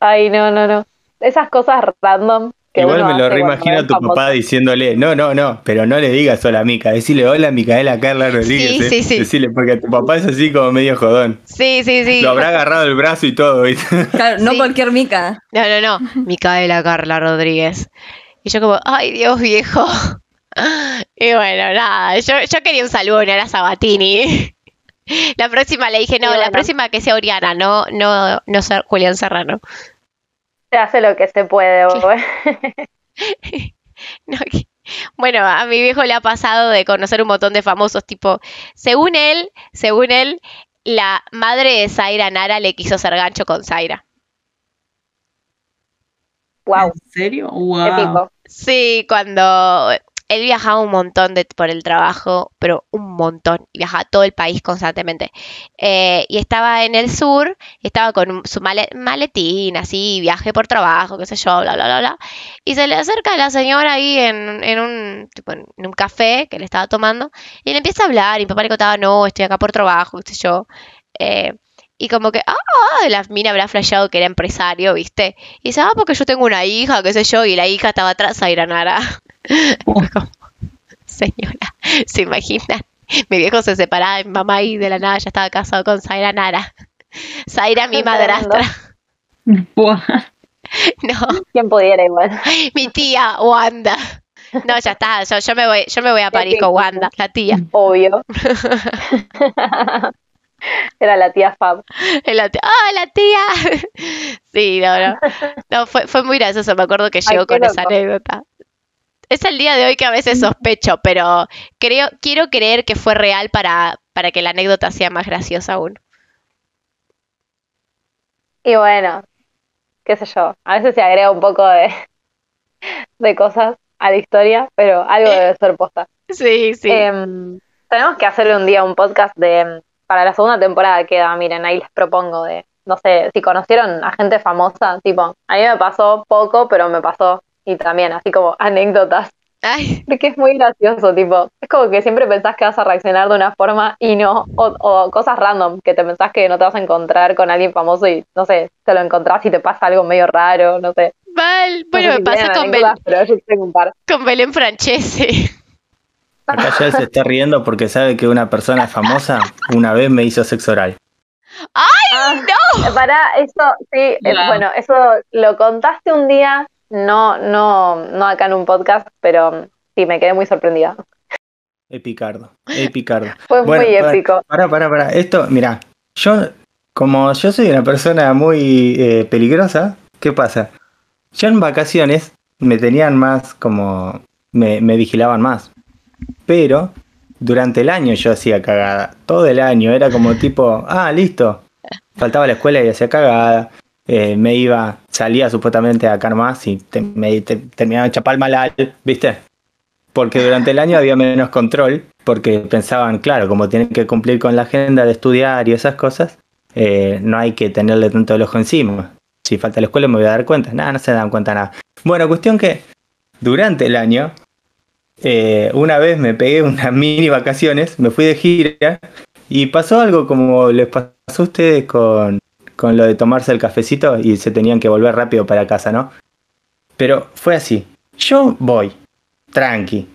Ay, no, no, no. Esas cosas random. Que Igual me lo reimagino a tu famoso. papá diciéndole, no, no, no, pero no le digas hola Mica, decirle hola Micaela Carla Rodríguez. Sí, eh. sí, sí. Decirle, porque tu papá es así como medio jodón. Sí, sí, sí. Lo habrá agarrado el brazo y todo, ¿viste? Claro, no Sí. cualquier mica. No, no, no. Micaela Carla Rodríguez. Y yo como, ay Dios viejo. Y bueno, nada, yo, yo quería un saludo, no era Sabatini. La próxima le dije, no, la próxima que sea Oriana, no, no, no ser Julián Serrano. Se hace lo que se puede. No, Bueno, a mi viejo le ha pasado de conocer un montón de famosos, tipo, según él, según él, la madre de Zaira Nara le quiso hacer gancho con Zaira. Wow, ¿En serio? Wow. épico. Sí, cuando él viajaba un montón por el trabajo, pero un montón, viajaba todo el país constantemente. Eh, y estaba en el sur, estaba con su male- maletín, así, viaje por trabajo, qué sé yo, bla, bla, bla, bla. Y se le acerca a la señora ahí en, un, café que le estaba tomando, y le empieza a hablar, y mi papá le contaba, no, estoy acá por trabajo, qué sé yo. Eh, y como que, ah, la mina habrá flasheado que era empresario, ¿viste? Y dice, ah, porque yo tengo una hija, qué sé yo, y la hija estaba atrás, Zaira Nara. Fue como, señora, ¿se imaginan? Mi viejo se separaba de mi mamá y de la nada ya estaba casado con Zaira Nara. Zaira, mi madrastra. Buah. No, ¿Quién pudiera igual? mi tía, Wanda. No, ya está, yo, yo me voy, yo me voy a París con Wanda, la tía. Obvio. Era la tía Fab. La tía, ¡Ah, la tía! Sí, no, no. No, fue, fue muy gracioso, me acuerdo que llegó con esa anécdota. Es el día de hoy que a veces sospecho, pero creo, quiero creer que fue real para, para que la anécdota sea más graciosa aún. Y bueno, qué sé yo. A veces se agrega un poco de, de cosas a la historia, pero algo Eh, debe ser posta. Sí, sí. Em, tenemos que hacerle un día un podcast de em, para la segunda temporada queda, miren, ahí les propongo de, no sé, si conocieron a gente famosa, tipo, a mí me pasó poco, pero me pasó y también así como anécdotas Ay, Porque es muy gracioso, tipo, es como que siempre pensás que vas a reaccionar de una forma y no, o, o cosas random, que te pensás que no te vas a encontrar con alguien famoso y, no sé, te lo encontrás y te pasa algo medio raro, no sé. mal. No Bueno, me pasa con, Bel- anécdotas, pero yo tengo un par. con Belén Francese. Acá ya se está riendo porque sabe que una persona famosa una vez me hizo sexo oral. ¡Ay, no! Para, eso, sí, eh, bueno, eso lo contaste un día, no, no, no acá en un podcast, pero sí, me quedé muy sorprendida. Epicardo, epicardo. Fue Bueno, muy para- épico. Pará, pará, pará. Esto, mira, yo, como yo soy una persona muy eh, peligrosa, ¿qué pasa? Yo en vacaciones me tenían más como. Me, me vigilaban más. Pero durante el año yo hacía cagada. Todo el año era como tipo, ah, listo. Faltaba la escuela y hacía cagada. Eh, me iba, salía supuestamente a más y te- me te- terminaba de chapar malal, ¿viste? Porque durante el año había menos control, porque pensaban, claro, como tienen que cumplir con la agenda de estudiar y esas cosas, eh, no hay que tenerle tanto el ojo encima. Si falta la escuela me voy a dar cuenta. Nada, no se dan cuenta nada. Bueno, cuestión que durante el año, eh, una vez me pegué unas mini vacaciones, me fui de gira y pasó algo como les pasó a ustedes con, con lo de tomarse el cafecito y se tenían que volver rápido para casa, ¿no? Pero fue así. Yo voy, tranqui.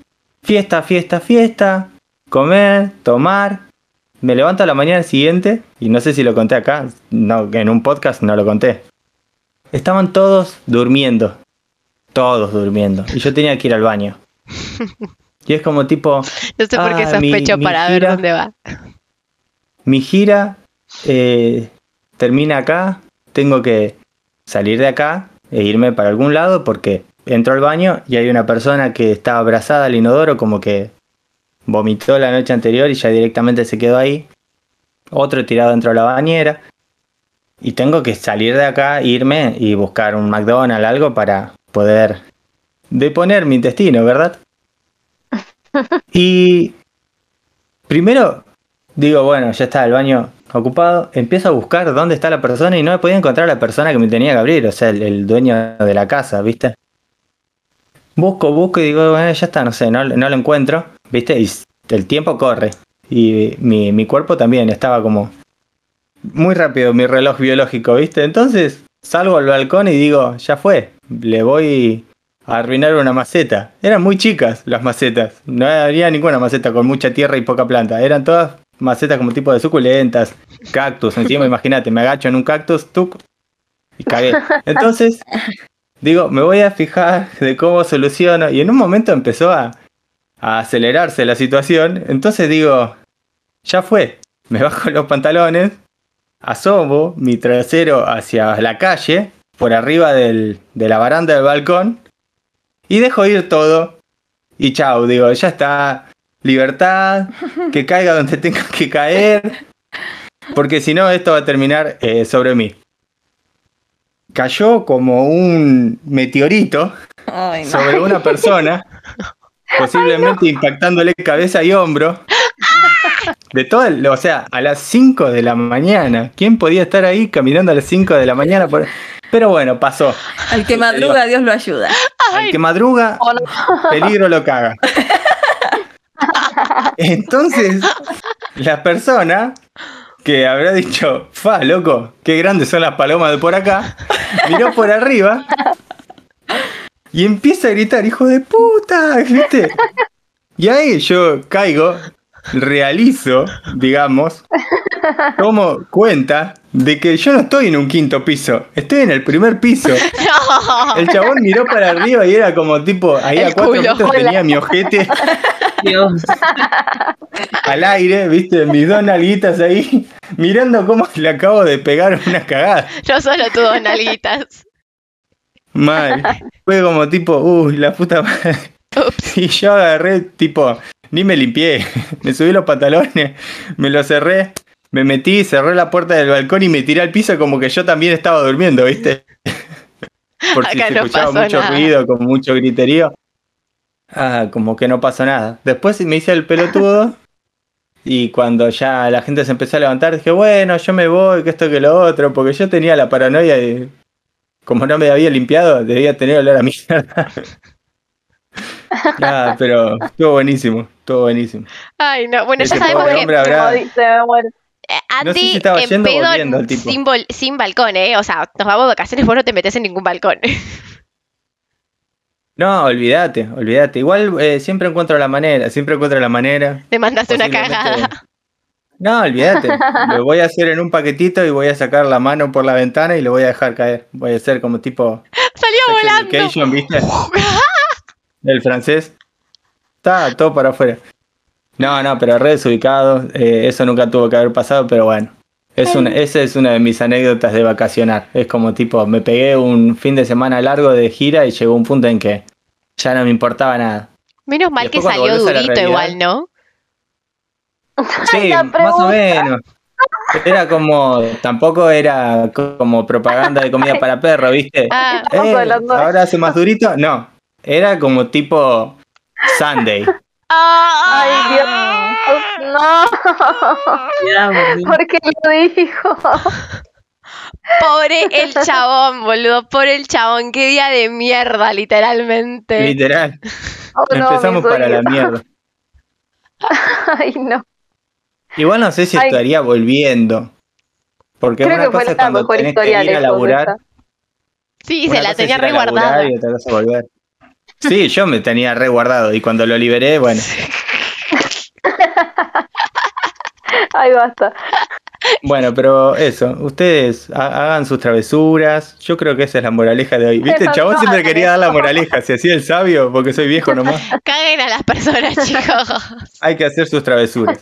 Fiesta, fiesta, fiesta. Comer, tomar. Me levanto a la mañana siguiente, y no sé si lo conté acá, no, en un podcast no lo conté. Estaban todos durmiendo. Todos durmiendo. Y yo tenía que ir al baño. Y es como tipo, No sé por qué Ah, mi- sospecho mi para ver gira. dónde va. mi gira eh, termina acá, tengo que salir de acá e irme para algún lado porque entro al baño y hay una persona que está abrazada al inodoro como que vomitó la noche anterior y ya directamente se quedó ahí. Otro tirado dentro de la bañera. Y tengo que salir de acá, irme y buscar un McDonald's, algo para poder deponer mi intestino, ¿verdad? Y primero digo, bueno, ya está el baño ocupado. Empiezo a buscar dónde está la persona y no me podía encontrar la persona que me tenía que abrir, o sea, el, dueño de la casa, ¿viste? Busco, busco y digo, bueno, ya está, no sé, no, no lo encuentro, ¿viste? Y el tiempo corre. Y mi, mi cuerpo también estaba como muy rápido, mi reloj biológico, ¿viste? Entonces salgo al balcón y digo, ya fue, le voy a arruinar una maceta. Eran muy chicas las macetas, no había ninguna maceta con mucha tierra y poca planta, eran todas macetas como tipo de suculentas, cactus, encima imagínate, me agacho en un cactus, tuc, y cagué. Entonces, digo, me voy a fijar de cómo soluciono, y en un momento empezó a, a acelerarse la situación, entonces digo, ya fue, me bajo los pantalones, asomo mi trasero hacia la calle, por arriba del- de la baranda del balcón, y dejo ir todo, y chau, digo, ya está, libertad, que caiga donde tenga que caer, porque si no esto va a terminar eh, sobre mí. Cayó como un meteorito Ay, no. sobre una persona, posiblemente impactándole cabeza y hombro. De todo, el- o sea, a las 5 de la mañana. ¿Quién podía estar ahí caminando a las 5 de la mañana? por- Pero bueno, pasó. Al que madruga, Dios lo ayuda. Al que madruga, O no. peligro lo caga. Entonces, la persona que habrá dicho, fa, loco, qué grandes son las palomas de por acá, miró por arriba y empieza a gritar, hijo de puta, ¿viste? Y ahí yo caigo, realizo, digamos, tomo cuenta de que yo no estoy en un quinto piso, estoy en el primer piso. El chabón miró para arriba y era como tipo, ahí El a cuatro metros tenía mi ojete Dios. al aire, viste, mis dos nalguitas ahí, mirando cómo le acabo de pegar una cagada. Yo solo tuve nalguitas. Mal. Fue como tipo, uy, la puta madre. Ups. Y yo agarré, tipo, ni me limpié. Me subí los pantalones, me los cerré, me metí, cerré la puerta del balcón y me tiré al piso como que yo también estaba durmiendo, ¿viste? Por si Acá se no escuchaba mucho nada. ruido, con mucho griterío. Ah, como que no pasó nada. Después me hice el pelotudo. Y cuando ya la gente se empezó a levantar, dije, bueno, yo me voy, que esto que lo otro, porque yo tenía la paranoia de. Como no me había limpiado, debía tener olor a mierda. Ah, pero estuvo buenísimo, estuvo buenísimo. Ay, no. Bueno, ya sabemos que habrá- eh, No sé Andy si en yendo pedo sin, sin balcón, ¿eh? O sea, nos vamos de vacaciones, vos no te metes en ningún balcón. No, olvídate, olvídate. Igual eh, siempre encuentro la manera, siempre encuentro la manera. Te mandaste una cagada. No, olvídate. Lo voy a hacer en un paquetito y voy a sacar la mano por la ventana y lo voy a dejar caer. Voy a hacer como tipo Salió volando. ¿viste? Del francés. Está todo para afuera. No, no, pero re desubicado. eh, eso nunca tuvo que haber pasado, pero bueno. Es una, esa es una de mis anécdotas de vacacionar. Es como tipo, me pegué un fin de semana largo de gira y llegó un punto en que ya no me importaba nada. Menos mal que salió durito realidad- igual, ¿no? Sí, más o menos. Era como, tampoco era como propaganda de comida para perro, ¿viste? Ah, Eh, ahora hace más durito. No, era como tipo Sunday. Ay, Dios. No. ¿Por qué lo dijo? Pobre el chabón, boludo. Pobre el chabón. Qué día de mierda, literalmente. Literal. Oh, no, Empezamos para la mierda. Ay, no. Igual no sé si Ay. estaría volviendo. Porque Creo una que fue cosa es la cuando mejor tenés historia que ir a laburar. Sí, se la tenía reguardada. Sí, yo me tenía reguardado y cuando lo liberé, bueno, Ay, basta. bueno, pero eso, ustedes ha- hagan sus travesuras. Yo creo que esa es la moraleja de hoy. ¿Viste? El chabón siempre quería dar la moraleja, se hacía el sabio porque soy viejo nomás. Caguen a las personas, chicos. Hay que hacer sus travesuras.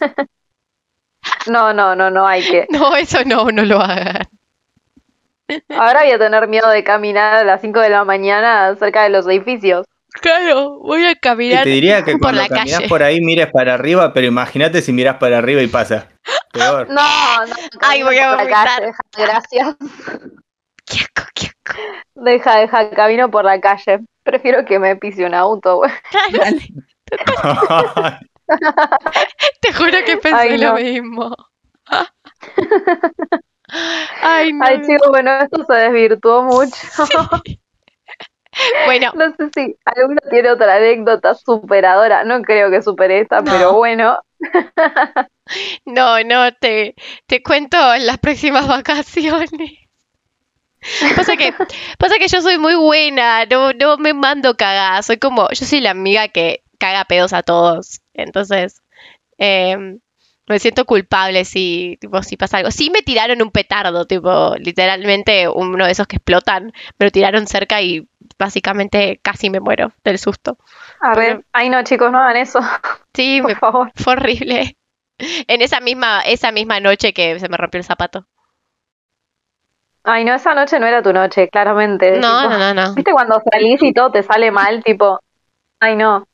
No, no, no, no hay que. No, eso no, no lo hagan. Ahora voy a tener miedo de caminar a las 5 de la mañana cerca de los edificios. Claro, voy a Y caminar te diría que por cuando la caminas calle. por ahí mires para arriba, pero imagínate si miras para arriba y pasa. Peor. No, no. Ay, voy a vomitar. deja- Gracias. Qué asco, qué asco. Deja, deja, camino por la calle. Prefiero que me pise un auto, güey. Claro, te juro que pensé Ay, lo mismo. Ay, no. Ay, chicos, bueno, esto se desvirtuó mucho. Bueno, No sé si alguno tiene otra anécdota superadora. No creo que supere esta, No. pero bueno. no, no, te, te cuento en las próximas vacaciones. Pasa que, pasa que yo soy muy buena, no, no me mando cagada, soy como, yo soy la amiga que caga pedos a todos, entonces em, me siento culpable si, tipo, si pasa algo. Sí me tiraron un petardo, tipo, literalmente uno de esos que explotan, me lo tiraron cerca y básicamente casi me muero del susto. A ver, ay no, chicos, no hagan eso, Sí, por me, favor. fue horrible. En esa misma, esa misma noche que se me rompió el zapato. Ay, no, esa noche no era tu noche, claramente. No, tipo, no, no, no, ¿Viste cuando salís y todo te sale mal? Tipo, ay no.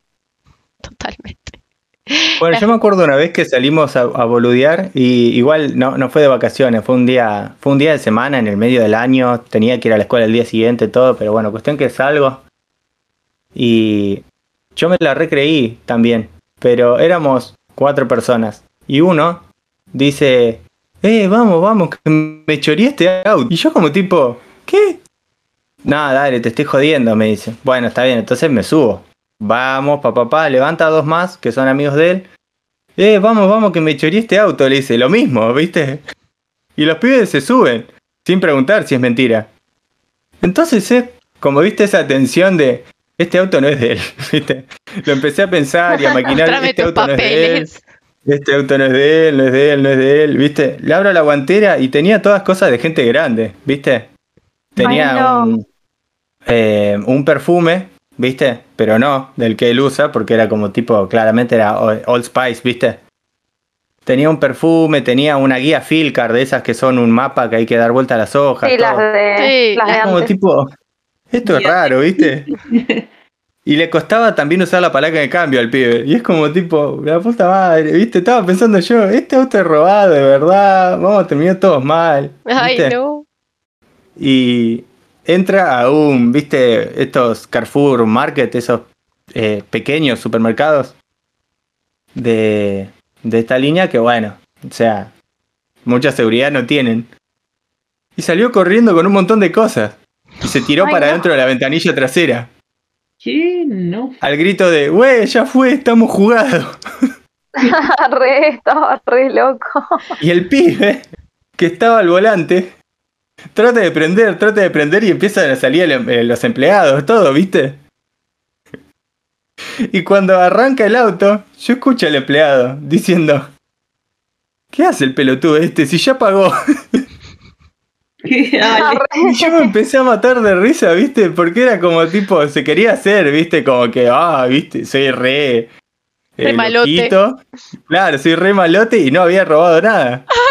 totalmente. Bueno, yo me acuerdo una vez que salimos a, a boludear y igual no, no fue de vacaciones, fue un día, fue un día de semana en el medio del año, tenía que ir a la escuela el día siguiente, todo, pero bueno, cuestión que salgo y yo me la recreí también, pero éramos cuatro personas y uno dice, eh, vamos, vamos, que me choreé este auto. Y yo como tipo, ¿qué? Nada, dale, te estoy jodiendo, me dice. Bueno, está bien, entonces me subo. Vamos, papá, papá, levanta a dos más que son amigos de él. Eh, vamos, vamos, que me choreé este auto, le dice, lo mismo, ¿viste? Y los pibes se suben, sin preguntar si es mentira. Entonces, eh, como viste esa tensión de, este auto no es de él, ¿viste? Lo empecé a pensar y a maquinar, este auto no es de él. papeles. Este auto no es de él, no es de él, no es de él, ¿viste? Le abro la guantera y tenía todas cosas de gente grande, ¿viste? Tenía un, eh, un perfume, ¿viste? Pero no del que él usa, porque era como tipo, claramente era Old Spice, ¿viste? Tenía un perfume, tenía una guía Filcar de esas que son un mapa que hay que dar vuelta a las hojas. Sí, las de, Sí, las de Es como antes. tipo, esto es raro, ¿viste? Y le costaba también usar la palanca de cambio al pibe. Y es como tipo, la puta madre, ¿viste? Estaba pensando yo, este auto es robado, de verdad, vamos a terminar todos mal. Ay, no. Y entra a un, ¿viste? Estos Carrefour Market, esos eh, pequeños supermercados de, de esta línea que, bueno, o sea, mucha seguridad no tienen. Y salió corriendo con un montón de cosas. Y se tiró Ay, para no. dentro de la ventanilla trasera. ¿Qué? No. Al grito de, wey, ya fue, estamos jugados. re, estaba re loco. Y el pibe, que estaba al volante, trata de prender, trata de prender y empiezan a salir el- eh, los empleados, todo, ¿viste? Y cuando arranca el auto, yo escucho al empleado diciendo, ¿qué hace el pelotudo este si ya pagó? Y yo me empecé a matar de risa, ¿viste? Porque era como tipo, se quería hacer, ¿viste? Como que, ah, ¿viste? Soy re... eh, Re malote. loquito. Claro, soy re malote y no había robado nada.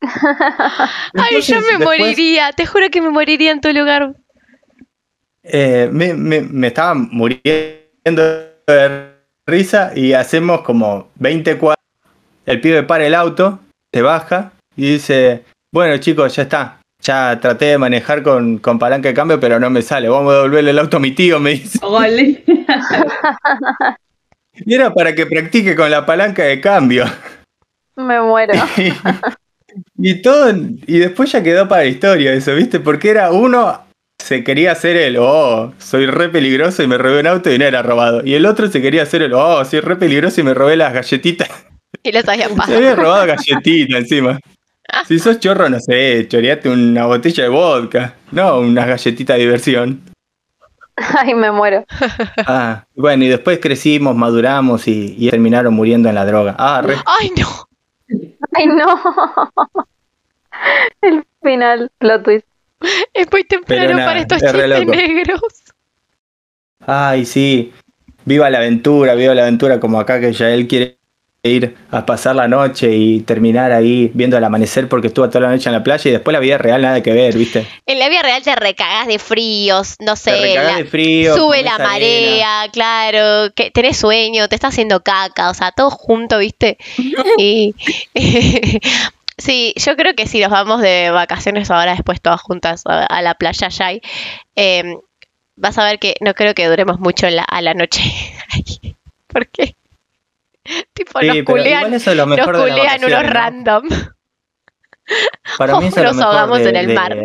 Ay, yo me después, moriría, te juro que me moriría en tu lugar. eh, me, me- me estaba muriendo de risa y hacemos como 20 cuadros. El pibe para el auto, se baja y dice, bueno chicos, ya está. Ya traté de manejar con, con palanca de cambio, pero no me sale. Vamos a devolverle el auto a mi tío, me dice. Y era para que practique con la palanca de cambio. Me muero. Y, todo, y después ya quedó para la historia eso, ¿viste? Porque era uno se quería hacer el, oh, soy re peligroso y me robé un auto y no era robado. Y el otro se quería hacer el, oh, soy re peligroso y me robé las galletitas. Y los había Se pasado. había robado galletitas encima. Si sos chorro, no sé, choreate una botella de vodka, no unas galletitas de diversión. Ay, me muero. Ah, bueno, y después crecimos, maduramos y, y terminaron muriendo en la droga. Ah, re. Ay, no. Ay, no. El final, plot twist. Es muy temprano nada, para estos es chistes loco. negros. Ay, sí. Viva la aventura, viva la aventura como acá que ya él quiere ir a pasar la noche y terminar ahí viendo el amanecer porque estuvo toda la noche en la playa y después la vida real nada que ver, ¿viste? En la vida real te recagas de fríos, no Te sé, recagás la- de frío, sube la arena. marea, claro, que tenés sueño, te está haciendo caca, o sea, todo junto, ¿viste? Y sí, yo creo que si nos vamos de vacaciones ahora después todas juntas a, a la playa Yay, eh, vas a ver que no creo que duremos mucho en la- a la noche. ahí, Porque tipo Sí, nos pero culean, igual eso es lo nos mejor de las culean unos random. Para mí eso es lo mejor de, en el de- mar.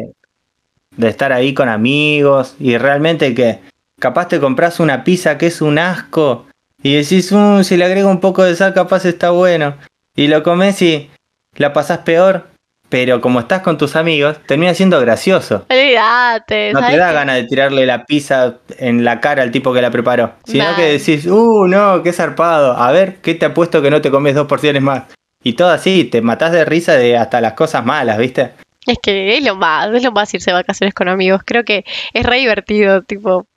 de estar ahí con amigos y realmente que capaz te compras una pizza que es un asco y decís, "Uh, si le agrego un poco de sal capaz está bueno. Y lo comes y la pasás peor, pero como estás con tus amigos, termina siendo gracioso. Olvídate, No te ¿sabes da qué? ganas de tirarle la pizza en la cara al tipo que la preparó. Sino que decís, uh, no, qué zarpado. A ver, ¿qué te apuesto que no te comes dos porciones más? Y todo así, te matás de risa de hasta las cosas malas, ¿viste? Es que es lo más, es lo más irse de vacaciones con amigos. Creo que es re divertido, tipo,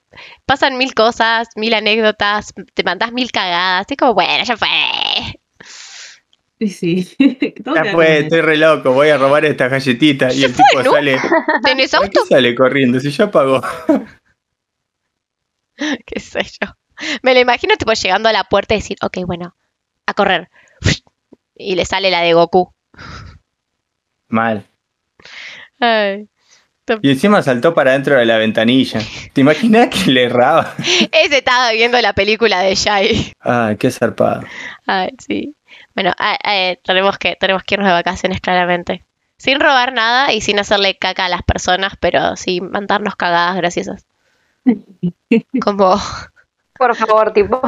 pasan mil cosas, mil anécdotas, te mandás mil cagadas, es como, bueno, ya fue. Sí, sí. Ya fue, estoy re loco, voy a robar estas galletitas. Y el fue, tipo ¿no? sale. ¿Tenés ¿Para qué auto? sale corriendo? Si ya pagó. Qué sé yo. Me lo imagino, tipo, llegando a la puerta y decir, ok, bueno, a correr. Y le sale la de Goku. Mal. Ay. Y encima saltó para dentro de la ventanilla. ¿Te imaginas que le erraba? Ese estaba viendo la película de Shai. Ay, qué zarpado. Ay, sí. Bueno, ah, eh, tenemos, que, tenemos que irnos de vacaciones claramente. Sin robar nada y sin hacerle caca a las personas, pero sin mandarnos cagadas graciosas. Como, Por favor, tipo.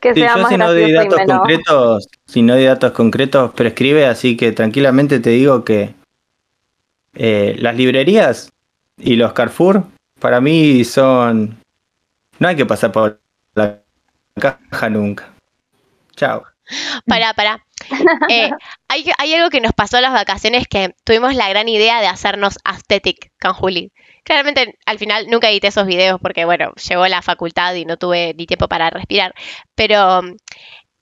Que Sí, sea yo más si no doy datos menos. concretos, si no doy datos concretos, prescribe, así que tranquilamente te digo que eh, las librerías y los Carrefour para mí son... No hay que pasar por la caja nunca. Chao. para, para. Eh, hay, hay algo que nos pasó en las vacaciones que tuvimos la gran idea de hacernos aesthetic con Juli. Claramente al final nunca edité esos videos porque, bueno, llegó la facultad y no tuve ni tiempo para respirar. Pero mm,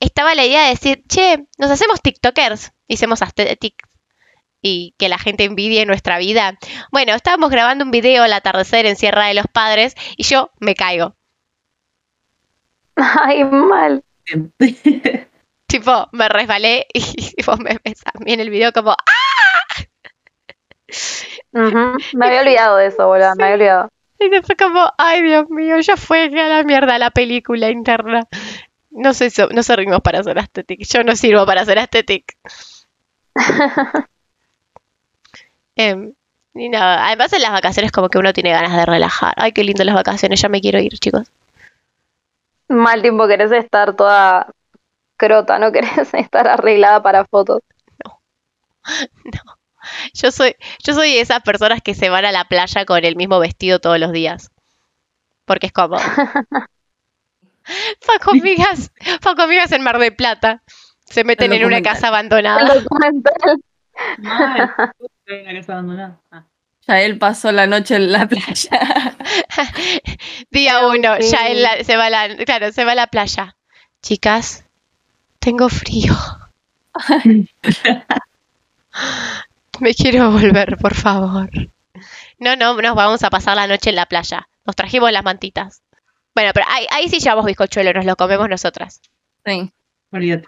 estaba la idea de decir, che, nos hacemos TikTokers, hicimos aesthetic y que la gente envidie nuestra vida. Bueno, estábamos grabando un video al atardecer en Sierra de los Padres y yo me caigo. Ay, mal. Tipo, me resbalé y tipo, me ves a mí en el video como, ¡ah! Me había olvidado de eso, boludo. Me había olvidado. Y después como, ay Dios mío, ya fue a la mierda la película interna. No sé, so- no servimos para hacer aesthetic. Yo no sirvo para hacer aesthetic. Em, Y no, además en las vacaciones como que uno tiene ganas de relajar. Ay, qué lindo las vacaciones, ya me quiero ir, chicos. Mal tiempo querés estar toda crota, no querés estar arreglada para fotos. Yo soy, yo soy de esas personas que se van a la playa con el mismo vestido todos los días. Porque es cómodo. Paco amigas, Paco amigas en Mar de Plata. Se meten en una casa abandonada. Mal. La casa abandonada. Ah. Ya él pasó la noche en la playa. Día uno, sí. ya en la- se va a la, claro, se va a la playa. Chicas, tengo frío. Me quiero volver, por favor. No, no, nos vamos a pasar la noche en la playa. Nos trajimos las mantitas. Bueno, pero ahí, ahí sí llevamos bizcochuelo, nos lo comemos nosotras. Sí. Olvídate.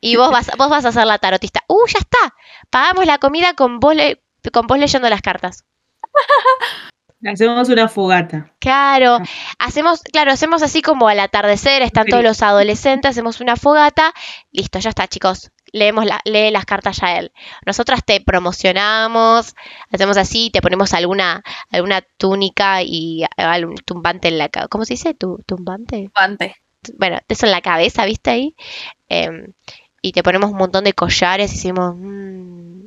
Y vos vas, vos vas a ser la tarotista. ¡Uh, ya está! Pagamos la comida con vos, le- con vos leyendo las cartas. Hacemos una fogata. Claro, hacemos, claro, hacemos así como al atardecer, están todos los adolescentes, hacemos una fogata, listo, ya está, chicos. Leemos la, lee las cartas ya él. Nosotras te promocionamos, hacemos así, te ponemos alguna, alguna túnica y algún tumbante en la cabeza. ¿Cómo se dice? ¿Tu, ¿Tumbante? Pante. Bueno, eso en la cabeza, ¿viste ahí? Em, y te ponemos un montón de collares y decimos, "Mm,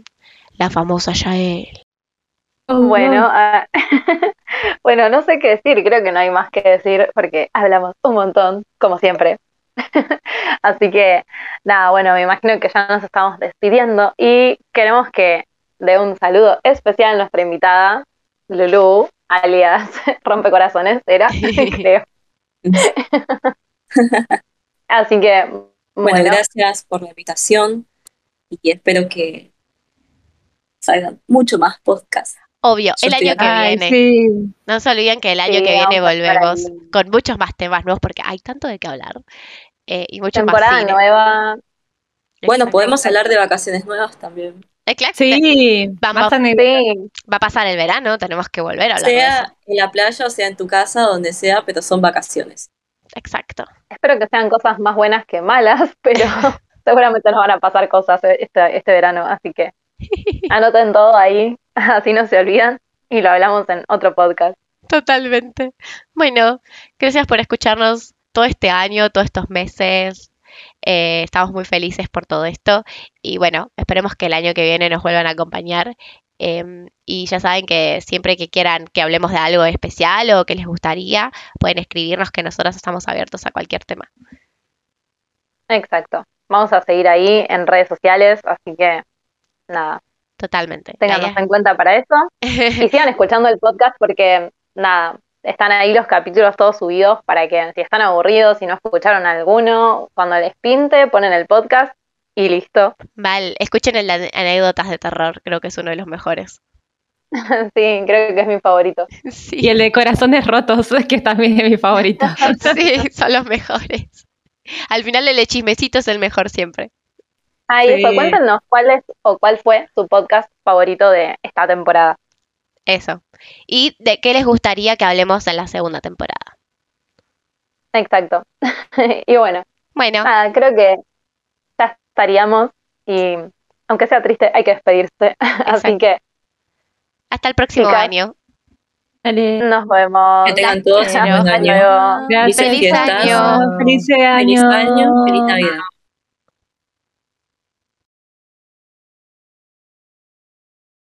la famosa Yael. Bueno, ah, bueno, no sé qué decir, creo que no hay más que decir porque hablamos un montón, como siempre. Así que, nada, bueno, me imagino que ya nos estamos despidiendo y queremos que dé un saludo especial a nuestra invitada, Lulu, alias Rompecorazones, era, creo. Así que, Bueno, bueno, gracias por la invitación y espero que salgan mucho más podcasts. Obvio, el año que. Ay, viene. sí. No se olviden que el año Sí, que viene volvemos con muchos más temas nuevos porque hay tanto de qué hablar. Eh, y mucho más temporada cine. nueva, Bueno, podemos hablar de vacaciones nuevas también. Exacto. Sí, Vamos. más Va a pasar el verano, tenemos que volver a hablar de eso. Sea en la playa o sea en tu casa, donde sea, pero son vacaciones. Exacto. espero que sean cosas más buenas que malas, pero seguramente nos van a pasar cosas este, este verano, así que anoten todo ahí, así no se olvidan y lo hablamos en otro podcast. Totalmente. Bueno, gracias por escucharnos todo este año, todos estos meses. Eh, estamos muy felices por todo esto y bueno, esperemos que el año que viene nos vuelvan a acompañar. Em, y ya saben que siempre que quieran que hablemos de algo especial o que les gustaría, pueden escribirnos que nosotros estamos abiertos a cualquier tema. Exacto. Vamos a seguir ahí en redes sociales, así que nada, Totalmente. téngannos en cuenta para eso. Y sigan escuchando el podcast porque nada, están ahí los capítulos todos subidos para que si están aburridos, si no escucharon alguno, cuando les pinte, ponen el podcast y listo. Mal, escuchen el de anécdotas de terror, creo que es uno de los mejores. Sí, creo que es mi favorito. Sí. Y el de corazones rotos, que también es mi favorito. Sí, son los mejores. Al final el de chismecito es el mejor siempre. Ah, y eso, Sí. cuéntenos cuál es o cuál fue su podcast favorito de esta temporada. Eso. ¿Y de qué les gustaría que hablemos en la segunda temporada? Exacto. y bueno, Bueno, nada, creo que ya estaríamos y aunque sea triste, hay que despedirse. Así que hasta el próximo chicas. año. Dale. nos vemos. Que tengan todos un Gracias. buen Hasta año. Feliz año. Feliz Feliz año. año, feliz Navidad.